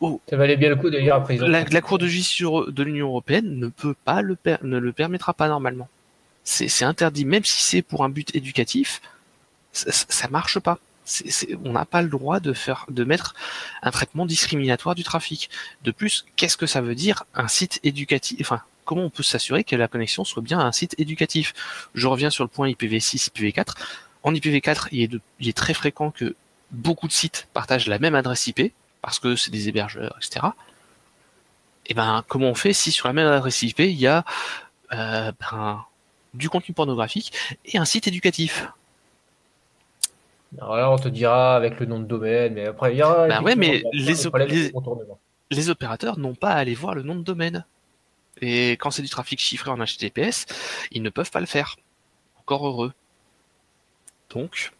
oh, Ça valait bien le coup de lire après. ils ont- la, la Cour de justice de l'Union européenne ne peut pas le per- ne le permettra pas normalement. C'est interdit, même si c'est pour un but éducatif, ça, ça- marche pas. On n'a pas le droit de faire, de mettre un traitement discriminatoire du trafic. De plus, qu'est-ce que ça veut dire un site éducatif Enfin, comment on peut s'assurer que la connexion soit bien un site éducatif? Je reviens sur le point IPv6, IPv4. En IPv4, il est, de- il est très fréquent que beaucoup de sites partagent la même adresse IP parce que c'est des hébergeurs, etc. Et ben, comment on fait si sur la même adresse IP il y a euh, ben, du contenu pornographique et un site éducatif? Alors là, on te dira avec le nom de domaine, mais après, il y aura. Bah ouais, mais les op- les- opérateurs n'ont pas à aller voir le nom de domaine. Et quand c'est du trafic chiffré en HTTPS, ils ne peuvent pas le faire. Encore heureux. Donc,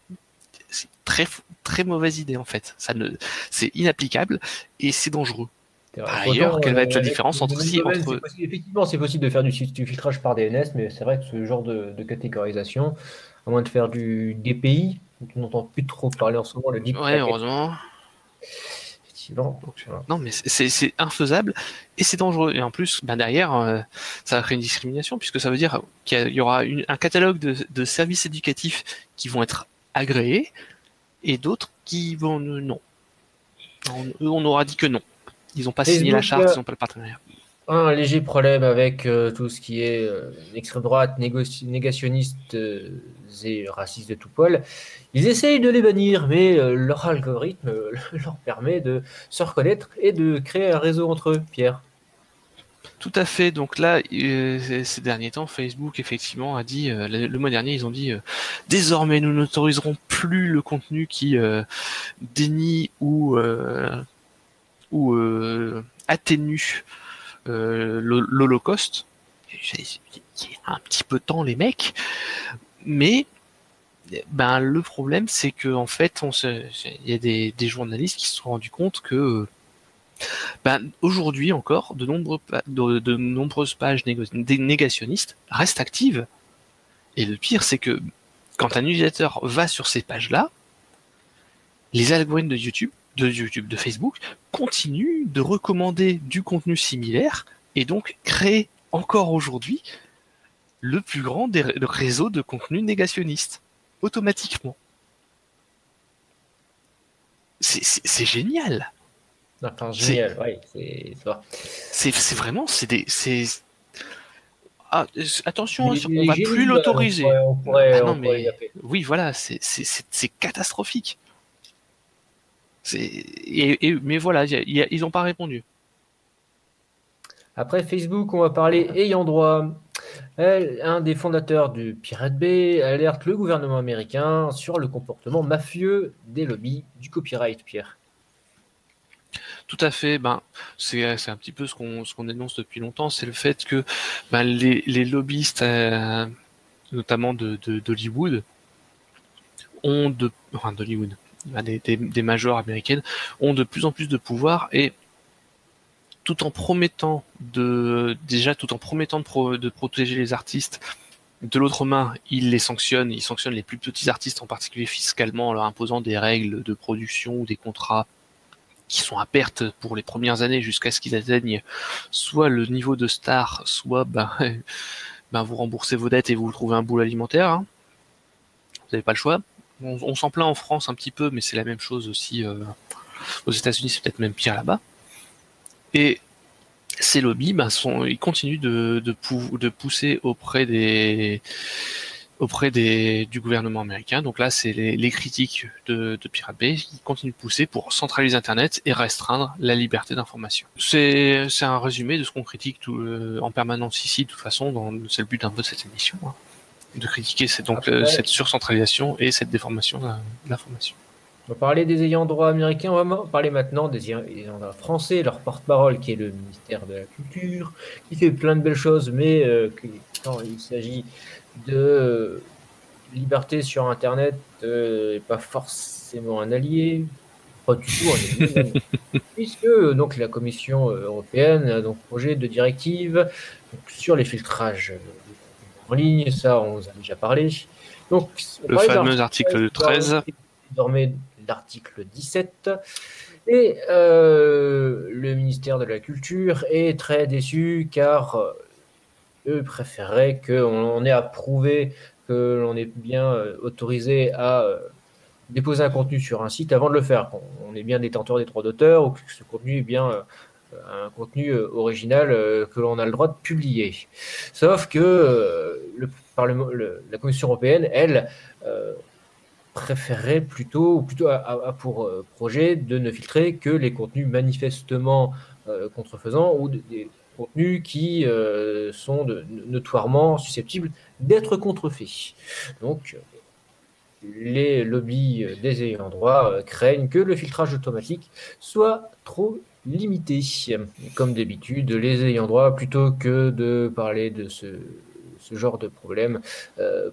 très très mauvaise idée en fait. Ça ne, c'est inapplicable et c'est dangereux. Par ailleurs, quelle va être la avec différence entre si- entre- possible- Effectivement, c'est possible de faire du, du filtrage par DNS, mais c'est vrai que ce genre de, de catégorisation, à moins de faire du DPI, dont on n'entend plus trop parler en ce moment, le deep Ouais, heureusement. effectivement. Donc, Voilà. Non, mais c'est- infaisable et c'est dangereux. Et en plus, ben derrière, euh, ça va créer une discrimination puisque ça veut dire qu'il y aura une- un catalogue de, de services éducatifs qui vont être agréés et d'autres qui vont non. On, eux, on aura dit que non. Ils n'ont pas signé la charte, euh, ils n'ont pas le partenariat. Un léger problème avec euh, tout ce qui est euh, extrême droite, négationniste euh, et raciste de tout poil. Ils essayent de les bannir, mais leur algorithme leur permet de se reconnaître et de créer un réseau entre eux, Pierre. Tout à fait. Donc là, euh, ces- derniers temps, Facebook effectivement a dit, euh, le, mois dernier, ils ont dit, euh, désormais, nous n'autoriserons plus le contenu qui dénie ou atténue l'Hol- l'Holocauste. Il y a un petit peu de temps, les mecs, mais ben le problème, c'est que en fait, il y a des journalistes qui se sont rendus compte que ben, aujourd'hui encore, de, nombreuses pages négationnistes restent actives. Et le pire, c'est que quand un utilisateur va sur ces pages-là, les algorithmes de YouTube, de YouTube, de Facebook, continuent de recommander du contenu similaire et donc créer encore aujourd'hui le plus grand des ré- réseaux de contenu négationniste automatiquement. C'est génial. Enfin, C'est- génial, ouais, vraiment, c'est des, c'est. Ah, attention, Les- on les va plus l'autoriser. On pourrait, Ah on non, mais-. Oui, voilà, c'est catastrophique. Et, et- mais voilà, il y a- il y a- ils n'ont pas répondu. Après Facebook, on va parler ayant droit. Elle- un des fondateurs du Pirate Bay alerte le gouvernement américain sur le comportement mafieux des lobbies du copyright, Pierre. Tout à fait. Ben, c'est un petit peu ce qu'on ce depuis longtemps, c'est le fait que ben, les, lobbyistes, euh, notamment de d'Hollywood, ont de enfin d'Hollywood, ben, des, des majors américaines ont de plus en plus de pouvoir et tout en promettant de déjà tout en promettant de, pro- de protéger les artistes. De l'autre main, ils les sanctionnent, ils sanctionnent les plus petits artistes, en particulier fiscalement, en leur imposant des règles de production ou des contrats qui sont à perte pour les premières années jusqu'à ce qu'ils atteignent soit le niveau de star, soit ben, ben vous remboursez vos dettes et vous trouvez un boulot alimentaire. hein. Vous n'avez pas le choix. On, s'en plaint en France un petit peu, mais c'est la même chose aussi euh, aux États-Unis, c'est peut-être même pire là-bas. Et ces lobbies, ben, ils continuent de pousser auprès des auprès des, du gouvernement américain. Donc là, c'est les, les critiques de, de Pirate Bay qui continuent de pousser pour centraliser Internet et restreindre la liberté d'information. C'est c'est un résumé de ce qu'on critique tout, euh, en permanence ici, de toute façon, dans- c'est le but un peu de cette émission, hein, de critiquer cette, donc, Après- euh, cette surcentralisation et cette déformation de l'information. On va parler des ayants droit américains, on va parler maintenant des ayants droit français, leur porte-parole qui est le ministère de la Culture, qui fait plein de belles choses, mais euh, quand il s'agit de euh, liberté sur Internet, euh, n'est pas forcément un allié, pas du tout un puisque euh, donc la Commission euh, européenne a donc projet de directive donc, sur les filtrages euh, en ligne, ça on vous a déjà parlé. Donc, on Le fameux article 13. désormais l'article 17. Et euh, le ministère de la Culture est très déçu car euh, eux préféreraient qu'on on ait approuvé que l'on est bien euh, autorisé à euh, déposer un contenu sur un site avant de le faire. Qu'on on est bien détenteur des droits d'auteur ou que ce contenu est bien euh, un contenu original que l'on a le droit de publier. Sauf que le le- la Commission européenne, elle, préférerait plutôt, ou plutôt a, pour projet de ne filtrer que les contenus manifestement contrefaisants ou de- des contenus qui euh, sont notoirement susceptibles d'être contrefaits. Donc, les lobbies euh, des ayants droit euh, craignent que le filtrage automatique soit trop limité. Comme d'habitude, les ayants droit, plutôt que de parler de ce, genre de problème,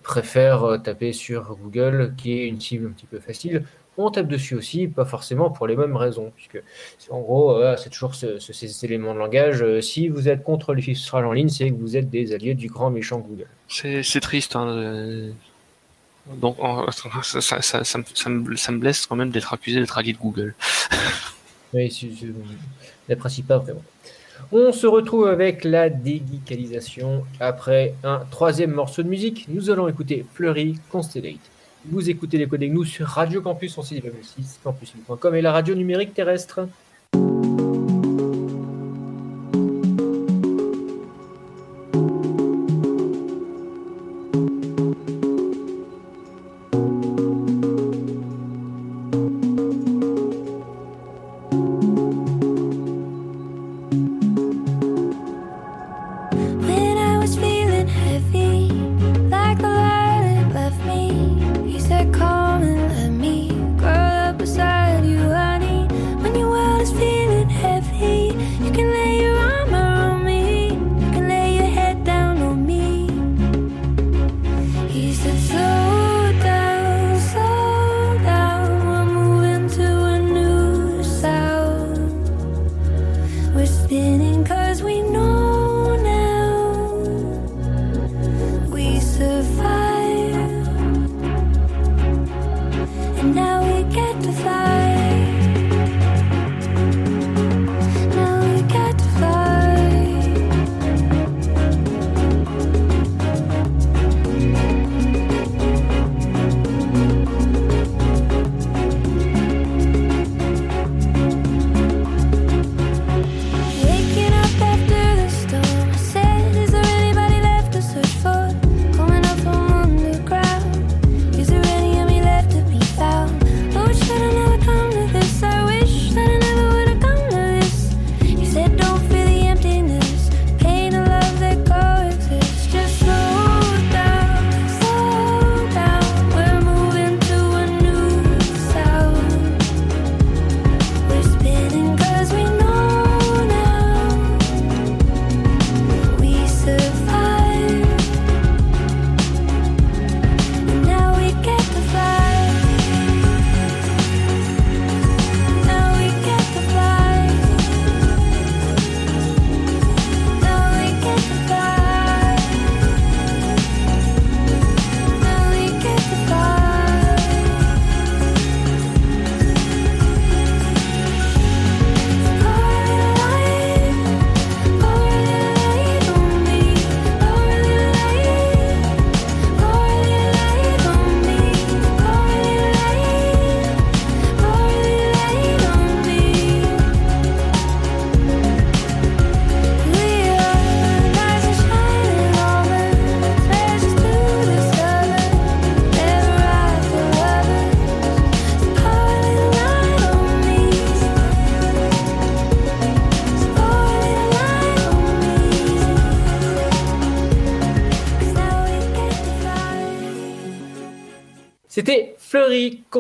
préfèrent taper sur Google, qui est une cible un petit peu facile. On tape dessus aussi, pas forcément pour les mêmes raisons, puisque en gros, euh, c'est toujours ce- ce- ces éléments de langage. Euh, si vous êtes contre les filtrages en ligne, c'est que vous êtes des alliés du grand méchant Google. C'est triste. Hein, donc, ça, ça, ça, ça me, ça, blesse quand même d'être accusé d'être allié de Google. Oui, c'est- n'apprécie pas vraiment. On se retrouve avec la déguicalisation après un troisième morceau de musique. Nous allons écouter Fleury Constellate. Vous écoutez les codes nous sur Radio Campus en 6,6, campus.com et la radio numérique terrestre.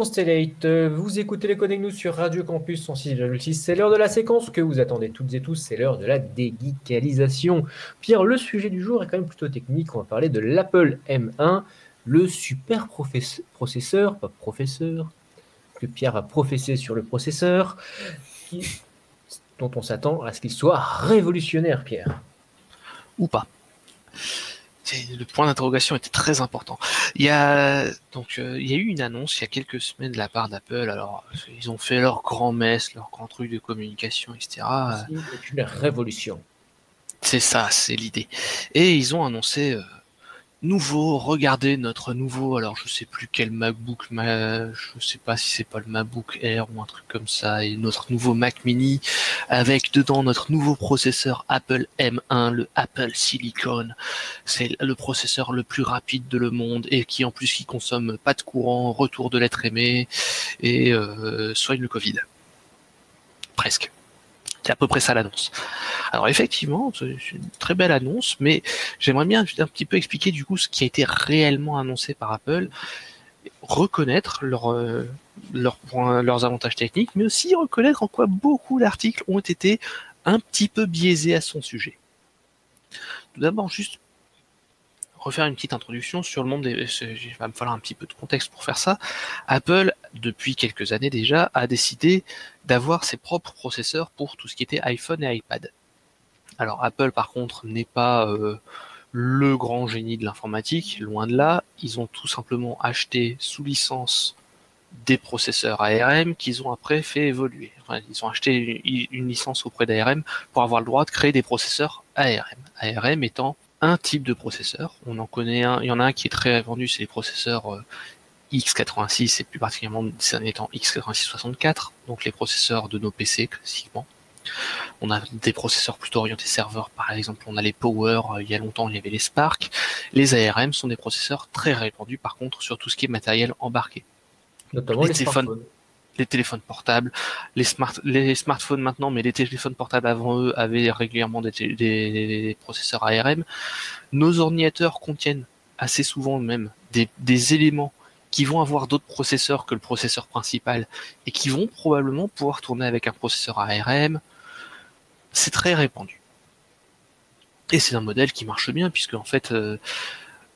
Constellate. Vous écoutez les Connect Nous sur Radio Campus 106,6. C'est l'heure de la séquence que vous attendez toutes et tous. C'est l'heure de la déguicalisation. Pierre, le sujet du jour est quand même plutôt technique. On va parler de l'Apple M1, le super processeur, pas professeur, que Pierre va professer sur le processeur, dont on s'attend à ce qu'il soit révolutionnaire, Pierre. ou pas. Le point d'interrogation était très important. Il y a donc euh, il y a eu une annonce il y a quelques semaines de la part d'Apple. Alors ils ont fait leur grand messe, leur grand truc de communication, etc. C'est une révolution. C'est ça, c'est l'idée. Et ils ont annoncé euh, nouveau, regardez notre nouveau, alors je sais plus quel MacBook, ma- je sais pas si c'est pas le MacBook Air ou un truc comme ça, et notre nouveau Mac Mini avec dedans notre nouveau processeur Apple M1, le Apple Silicon. C'est le processeur le plus rapide de le monde et qui en plus qui consomme pas de courant, retour de l'être aimé et euh, soigne le Covid. Presque. C'est à peu près ça l'annonce. Alors effectivement, c'est une très belle annonce, mais j'aimerais bien un petit peu expliquer du coup ce qui a été réellement annoncé par Apple, reconnaître euh, leurs avantages techniques, mais aussi reconnaître en quoi beaucoup d'articles ont été un petit peu biaisés à son sujet. Tout d'abord, juste refaire une petite introduction sur le monde des... Il va me falloir un petit peu de contexte pour faire ça. Apple, depuis quelques années déjà, a décidé d'avoir ses propres processeurs pour tout ce qui était iPhone et iPad. Alors Apple par contre n'est pas euh, le grand génie de l'informatique, loin de là, ils ont tout simplement acheté sous licence des processeurs ARM qu'ils ont après fait évoluer. Ils ont acheté une, une licence auprès d'ARM pour avoir le droit de créer des processeurs ARM. ARM étant un type de processeur. On en connaît un, il y en a un qui est très répandu, c'est les processeurs euh, x86 et plus particulièrement ces derniers temps x86-64, donc les processeurs de nos PC classiquement. On a des processeurs plutôt orientés serveurs, par exemple, on a les Power, euh, il y a longtemps il y avait les Spark. Les ARM sont des processeurs très répandus par contre sur tout ce qui est matériel embarqué. Notamment Les les, téléphones. smartphones. Les téléphones portables, les, smart les smartphones maintenant, mais les téléphones portables avant eux avaient régulièrement des, té- des- des processeurs ARM. Nos ordinateurs contiennent assez souvent même des, des éléments qui vont avoir d'autres processeurs que le processeur principal et qui vont probablement pouvoir tourner avec un processeur ARM. C'est très répandu. Et c'est un modèle qui marche bien puisque en fait euh,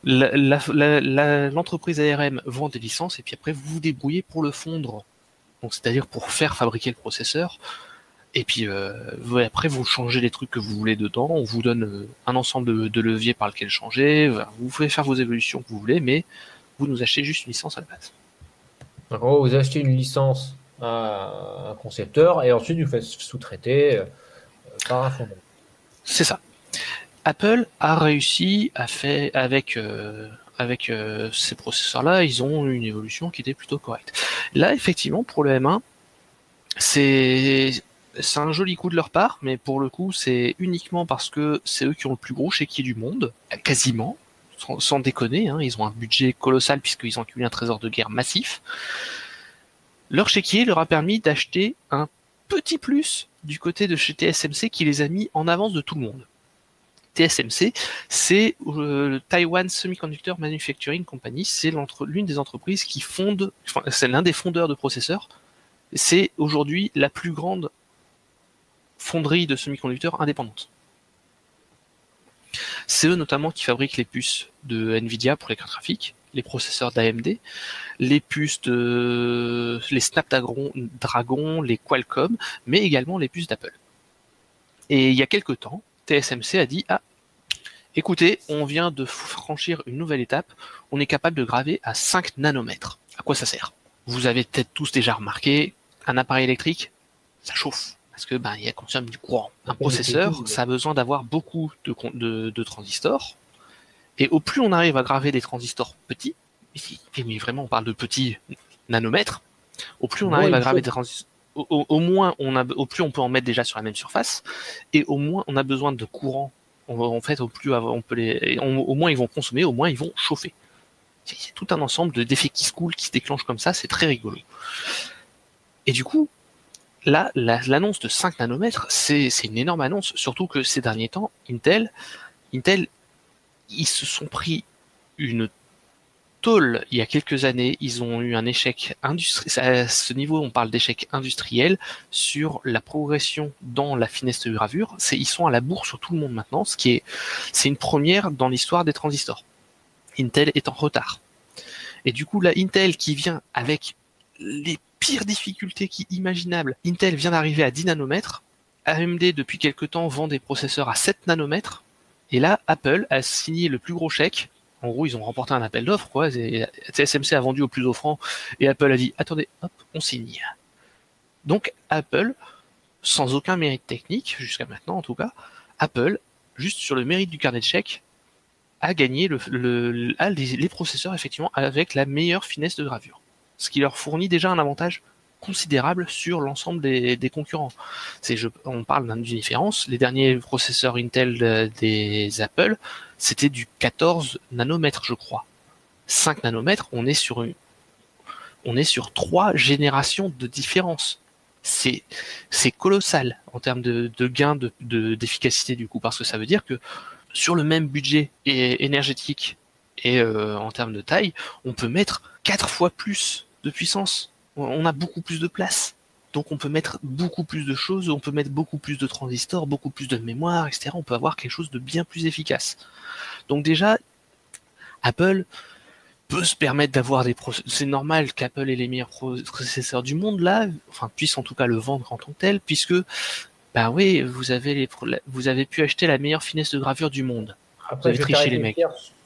l'entreprise ARM vend des licences et puis après vous vous débrouillez pour le fondre. Donc c'est-à-dire pour faire fabriquer le processeur. Et puis euh, après vous changez les trucs que vous voulez dedans, on vous donne euh, un ensemble de, de leviers par lequel changer, vous pouvez faire vos évolutions que vous voulez, mais vous nous achetez juste une licence à la base. Donc, en gros, vous achetez une licence à un concepteur et ensuite vous faites sous-traiter euh, par un fondement. C'est ça. Apple a réussi à faire avec euh, avec euh, ces processeurs-là, ils ont une évolution qui était plutôt correcte. Là, effectivement, pour le M1, c'est c'est un joli coup de leur part, mais pour le coup, c'est uniquement parce que c'est eux qui ont le plus gros chéquier du monde, quasiment, sans, déconner. Hein, ils ont un budget colossal puisqu'ils ont accumulé un trésor de guerre massif. Leur chéquier leur a permis d'acheter un petit plus du côté de chez TSMC qui les a mis en avance de tout le monde. TSMC, c'est euh, le Taiwan Semiconductor Manufacturing Company, c'est l'une des entreprises qui fonde, enfin, c'est l'un des fondeurs de processeurs. C'est aujourd'hui la plus grande fonderie de semi-conducteurs indépendante. C'est eux notamment qui fabriquent les puces de Nvidia pour les cartes graphiques, les processeurs d'AMD, les puces de les Snapdragon, Dragon, les Qualcomm, mais également les puces d'Apple. Et il y a quelque temps, TSMC a dit ah écoutez, on vient de franchir une nouvelle étape, on est capable de graver à 5 nanomètres. À quoi ça sert? Vous avez peut-être tous déjà remarqué, un appareil électrique, ça chauffe parce que ben il y a consomme du courant. Un processeur, ça a besoin d'avoir beaucoup de, con- de, de transistors. Et au plus on arrive à graver des transistors petits, mais vraiment on parle de petits nanomètres, au plus on arrive à graver des transistors, au, au- au moins on a, au plus on peut en mettre déjà sur la même surface, et au moins on a besoin de courant. On- En fait, au plus on peut les, on- au moins ils vont consommer, au moins ils vont chauffer. C'est tout un ensemble de d'effets qui se coulent, qui se déclenchent comme ça, c'est très rigolo. Et du coup, là, la- l'annonce de 5 nanomètres, c'est une énorme annonce, surtout que ces derniers temps, Intel, Intel, ils se sont pris une Toll, il y a quelques années, ils ont eu un échec industriel. À ce niveau, on parle d'échec industriel sur la progression dans la finesse de gravure. Ils sont à la bourre sur tout le monde maintenant, ce qui est, c'est une première dans l'histoire des transistors. Intel est en retard. Et du coup, là, Intel qui vient avec les pires difficultés qui imaginables. Intel vient d'arriver à 10 nanomètres. AMD, depuis quelques temps, vend des processeurs à 7 nanomètres. Et là, Apple a signé le plus gros chèque. En gros, ils ont remporté un appel d'offres, quoi. TSMC a vendu au plus offrant et Apple a dit, attendez, hop, on signe. Donc, Apple, sans aucun mérite technique, jusqu'à maintenant en tout cas, Apple, juste sur le mérite du carnet de chèques, a gagné les processeurs effectivement avec la meilleure finesse de gravure. Ce qui leur fournit déjà un avantage considérable sur l'ensemble des, des concurrents. C'est, on parle d'une différence. Les derniers processeurs Intel euh, des Apple, c'était du 14 nanomètres, je crois. 5 nanomètres, on est sur une, on est sur trois générations de différence. C'est, c'est colossal en termes de, de gain de, de- d'efficacité du coup, parce que ça veut dire que sur le même budget et énergétique et euh, en termes de taille, on peut mettre quatre fois plus de puissance. On- a beaucoup plus de place. Donc on peut mettre beaucoup plus de choses, on peut mettre beaucoup plus de transistors, beaucoup plus de mémoire, etc. On peut avoir quelque chose de bien plus efficace. Donc déjà, Apple peut se permettre d'avoir des processeurs. C'est normal qu'Apple ait les meilleurs processeurs du monde là, enfin puisse en tout cas le vendre en tant que tel, puisque bah oui, vous avez les pro- vous avez pu acheter la meilleure finesse de gravure du monde. Après, avez je vais triché, les mecs.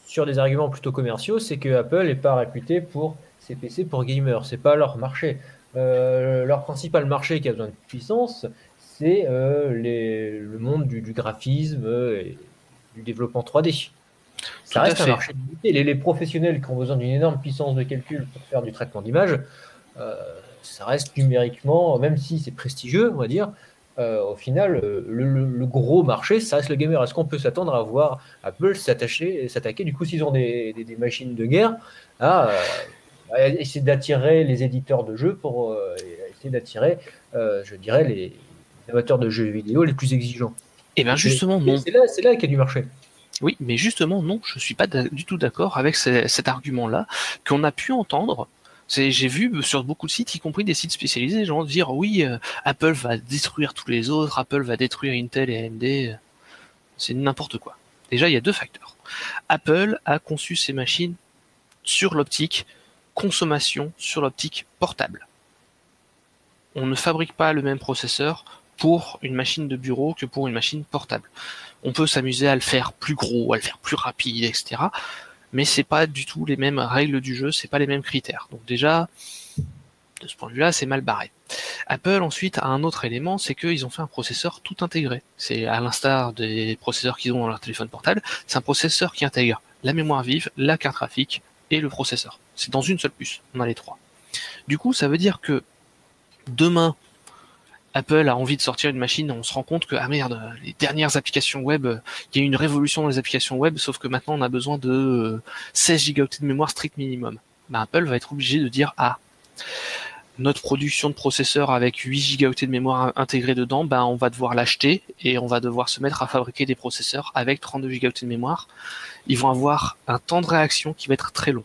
Sur des arguments plutôt commerciaux, c'est que Apple n'est pas réputé pour ses PC pour gamers. C'est pas leur marché. Euh, leur principal marché qui a besoin de puissance, c'est euh, les- le monde du, du graphisme et du développement 3D. Ça Tout reste un marché limité. Les, les professionnels qui ont besoin d'une énorme puissance de calcul pour faire du traitement d'image, euh, ça reste numériquement, même si c'est prestigieux, on va dire, euh, au final, euh, le, le- le gros marché, ça reste le gamer. Est-ce qu'on peut s'attendre à voir Apple s'attacher, s'attaquer, du coup, s'ils ont des, des- des machines de guerre, euh, à essayer d'attirer les éditeurs de jeux pour euh, essayer d'attirer, euh, je dirais, les amateurs de jeux vidéo les plus exigeants Et bien justement non. C'est là, là qu'il y a du marché. Oui, mais justement, non, je suis pas du tout d'accord avec ce- cet argument-là qu'on a pu entendre. J'ai vu sur beaucoup de sites, y compris des sites spécialisés, gens dire oui, euh, Apple va détruire tous les autres, Apple va détruire Intel et AMD. C'est n'importe quoi. Déjà, il y a deux facteurs. Apple a conçu ses machines sur l'optique consommation, sur l'optique portable. On ne fabrique pas le même processeur pour une machine de bureau que pour une machine portable on peut s'amuser à le faire plus gros, à le faire plus rapide, etc. Mais c'est pas du tout les mêmes règles du jeu, c'est pas les mêmes critères. Donc déjà, de ce point de vue-là, c'est mal barré. Apple ensuite a un autre élément, c'est qu'ils ont fait un processeur tout intégré. C'est à l'instar des processeurs qu'ils ont dans leur téléphone portable, c'est un processeur qui intègre la mémoire vive, la carte graphique et le processeur. C'est dans une seule puce, on a les trois. Du coup, ça veut dire que demain, Apple a envie de sortir une machine, on se rend compte que ah merde, les dernières applications web, euh, il y a eu une révolution dans les applications web, sauf que maintenant on a besoin de euh, 16 gigaoctets de mémoire strict minimum. Bah, Apple va être obligé de dire ah notre production de processeurs avec 8 gigaoctets de mémoire intégrée dedans, bah on va devoir l'acheter et on va devoir se mettre à fabriquer des processeurs avec 32 gigaoctets de mémoire. Ils vont avoir un temps de réaction qui va être très long.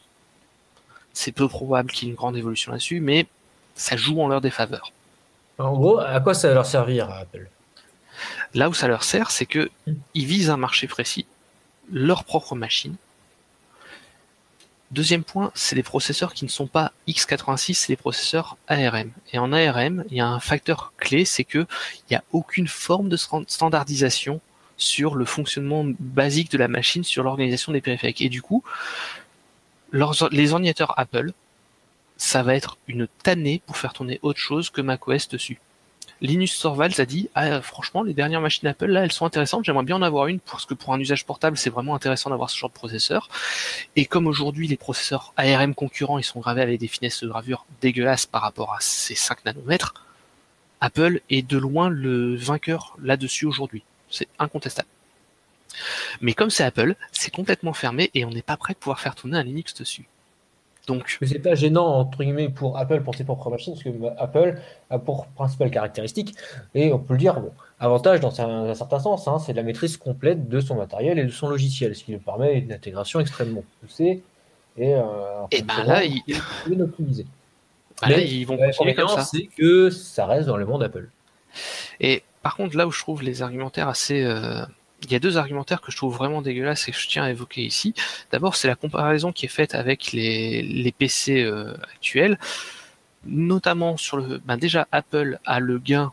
C'est peu probable qu'il y ait une grande évolution là-dessus, mais ça joue en leur défaveur. En gros, à quoi ça va leur servir à Apple? Là où ça leur sert, c'est que ils visent un marché précis, leur propre machine. Deuxième point, c'est les processeurs qui ne sont pas x86, c'est les processeurs ARM. Et en ARM, il y a un facteur clé, c'est que il n'y a aucune forme de stan- standardisation sur le fonctionnement basique de la machine, sur l'organisation des périphériques. Et du coup, les ordinateurs Apple, ça va être une tannée pour faire tourner autre chose que macOS dessus. Linus Torvalds a dit ah, franchement les dernières machines Apple là elles sont intéressantes j'aimerais bien en avoir une parce que pour un usage portable c'est vraiment intéressant d'avoir ce genre de processeur. Et comme aujourd'hui les processeurs ARM concurrents ils sont gravés avec des finesses de gravure dégueulasses par rapport à ces 5 nanomètres Apple est de loin le vainqueur là-dessus aujourd'hui. C'est incontestable mais comme c'est Apple c'est complètement fermé et on n'est pas prêt de pouvoir faire tourner un Linux dessus donc Mais c'est pas gênant entre guillemets pour Apple pour ses propres machines parce que bah, Apple a pour principale caractéristique et on peut le dire bon, avantage dans un, un certain sens hein, c'est la maîtrise complète de son matériel et de son logiciel ce qui lui permet une intégration extrêmement poussée Et, euh, Et ben là, ils, bien bah là, ils vont continuer comme ça. c'est que ça reste dans le monde Apple. Et par contre, là où je trouve les argumentaires assez... euh, Il y a deux argumentaires que je trouve vraiment dégueulasses et que je tiens à évoquer ici. D'abord, c'est la comparaison qui est faite avec les, PC euh, actuels, notamment sur le... Ben déjà, Apple a le gain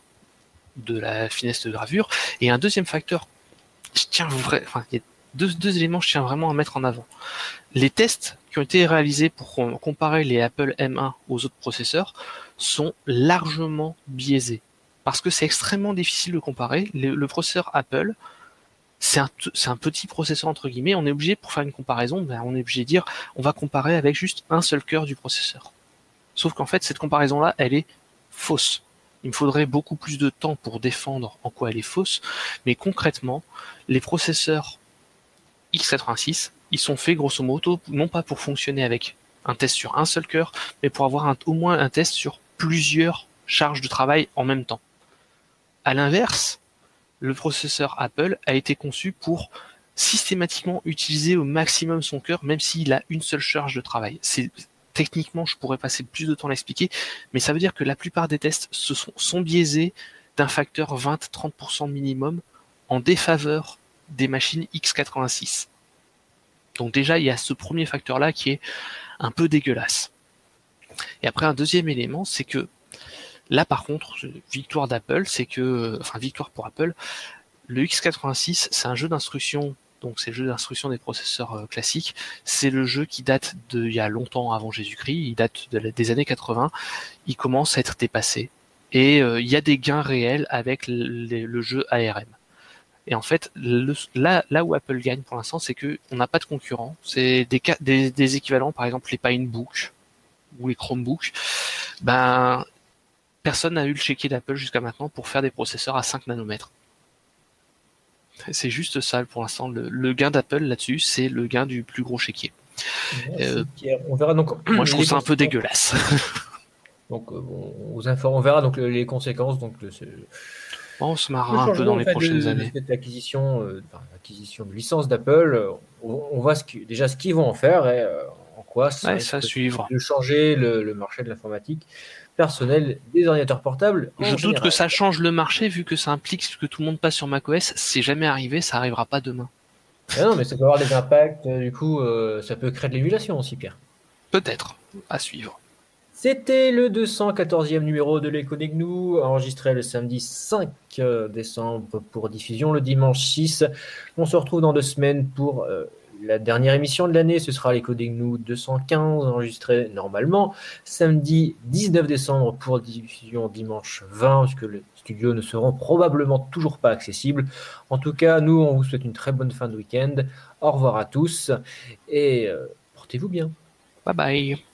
de la finesse de gravure, et un deuxième facteur, je tiens vrai... enfin, il y a deux, éléments que je tiens vraiment à mettre en avant. Les tests qui ont été réalisés pour com- comparer les Apple M1 aux autres processeurs sont largement biaisés parce que c'est extrêmement difficile de comparer. Le processeur Apple, c'est un, petit processeur entre guillemets. On est obligé, pour faire une comparaison, ben, on est obligé de dire, on va comparer avec juste un seul cœur du processeur. Sauf qu'en fait, cette comparaison-là, elle est fausse. Il me faudrait beaucoup plus de temps pour défendre en quoi elle est fausse, mais concrètement, les processeurs x86, ils sont faits grosso modo non pas pour fonctionner avec un test sur un seul cœur, mais pour avoir au moins un test sur plusieurs charges de travail en même temps. À l'inverse, le processeur Apple a été conçu pour systématiquement utiliser au maximum son cœur, même s'il a une seule charge de travail. C'est techniquement, je pourrais passer plus de temps à l'expliquer, mais ça veut dire que la plupart des tests se sont, sont biaisés d'un facteur 20-30% minimum en défaveur des machines x86. Donc déjà, il y a ce premier facteur-là qui est un peu dégueulasse. Et après, un deuxième élément, c'est que là, par contre, victoire d'Apple, c'est que, enfin, victoire pour Apple, le x86, c'est un jeu d'instruction, donc c'est le jeu d'instruction des processeurs euh, classiques. C'est le jeu qui date de il y a longtemps avant Jésus-Christ, il date des années 80. Il commence à être dépassé. Et euh, il y a des gains réels avec le, jeu ARM. Et en fait, là, là où Apple gagne pour l'instant, c'est que on n'a pas de concurrents. C'est des, équivalents, par exemple les Pinebook ou les Chromebook. Ben, personne n'a eu le chéquier d'Apple jusqu'à maintenant pour faire des processeurs à 5 nanomètres. C'est juste ça pour l'instant. Le, le gain d'Apple là-dessus, c'est le gain du plus gros chéquier. Euh. On verra donc. Moi, je trouve ça un peu dégueulasse. Donc, euh, bon, on, vous informe, on verra donc le- les conséquences donc, de ce, Bon, on se marrera un peu dans les prochaines de- années. cette acquisition, euh, enfin, acquisition de licence d'Apple. On, on voit ce qui- déjà ce qu'ils vont en faire et euh, en quoi ça, Ouais, ça suivre. de changer le, le marché de l'informatique personnelle des ordinateurs portables. Je doute général. que ça change le marché vu que ça implique que tout le monde passe sur macOS. C'est jamais arrivé, ça arrivera pas demain. Ah non, mais ça peut avoir des impacts. euh, du coup, euh, ça peut créer de l'émulation aussi, Pierre. Peut-être. À suivre. C'était le 214e numéro de l'écho des Gnous, enregistré le samedi 5 décembre pour diffusion le dimanche 6. On se retrouve dans deux semaines pour euh, la dernière émission de l'année. Ce sera l'écho des Gnous 215, enregistré normalement samedi 19 décembre pour diffusion dimanche 20, puisque les studios ne seront probablement toujours pas accessibles. En tout cas, nous, on vous souhaite une très bonne fin de week-end. Au revoir à tous et euh, portez-vous bien. Bye bye.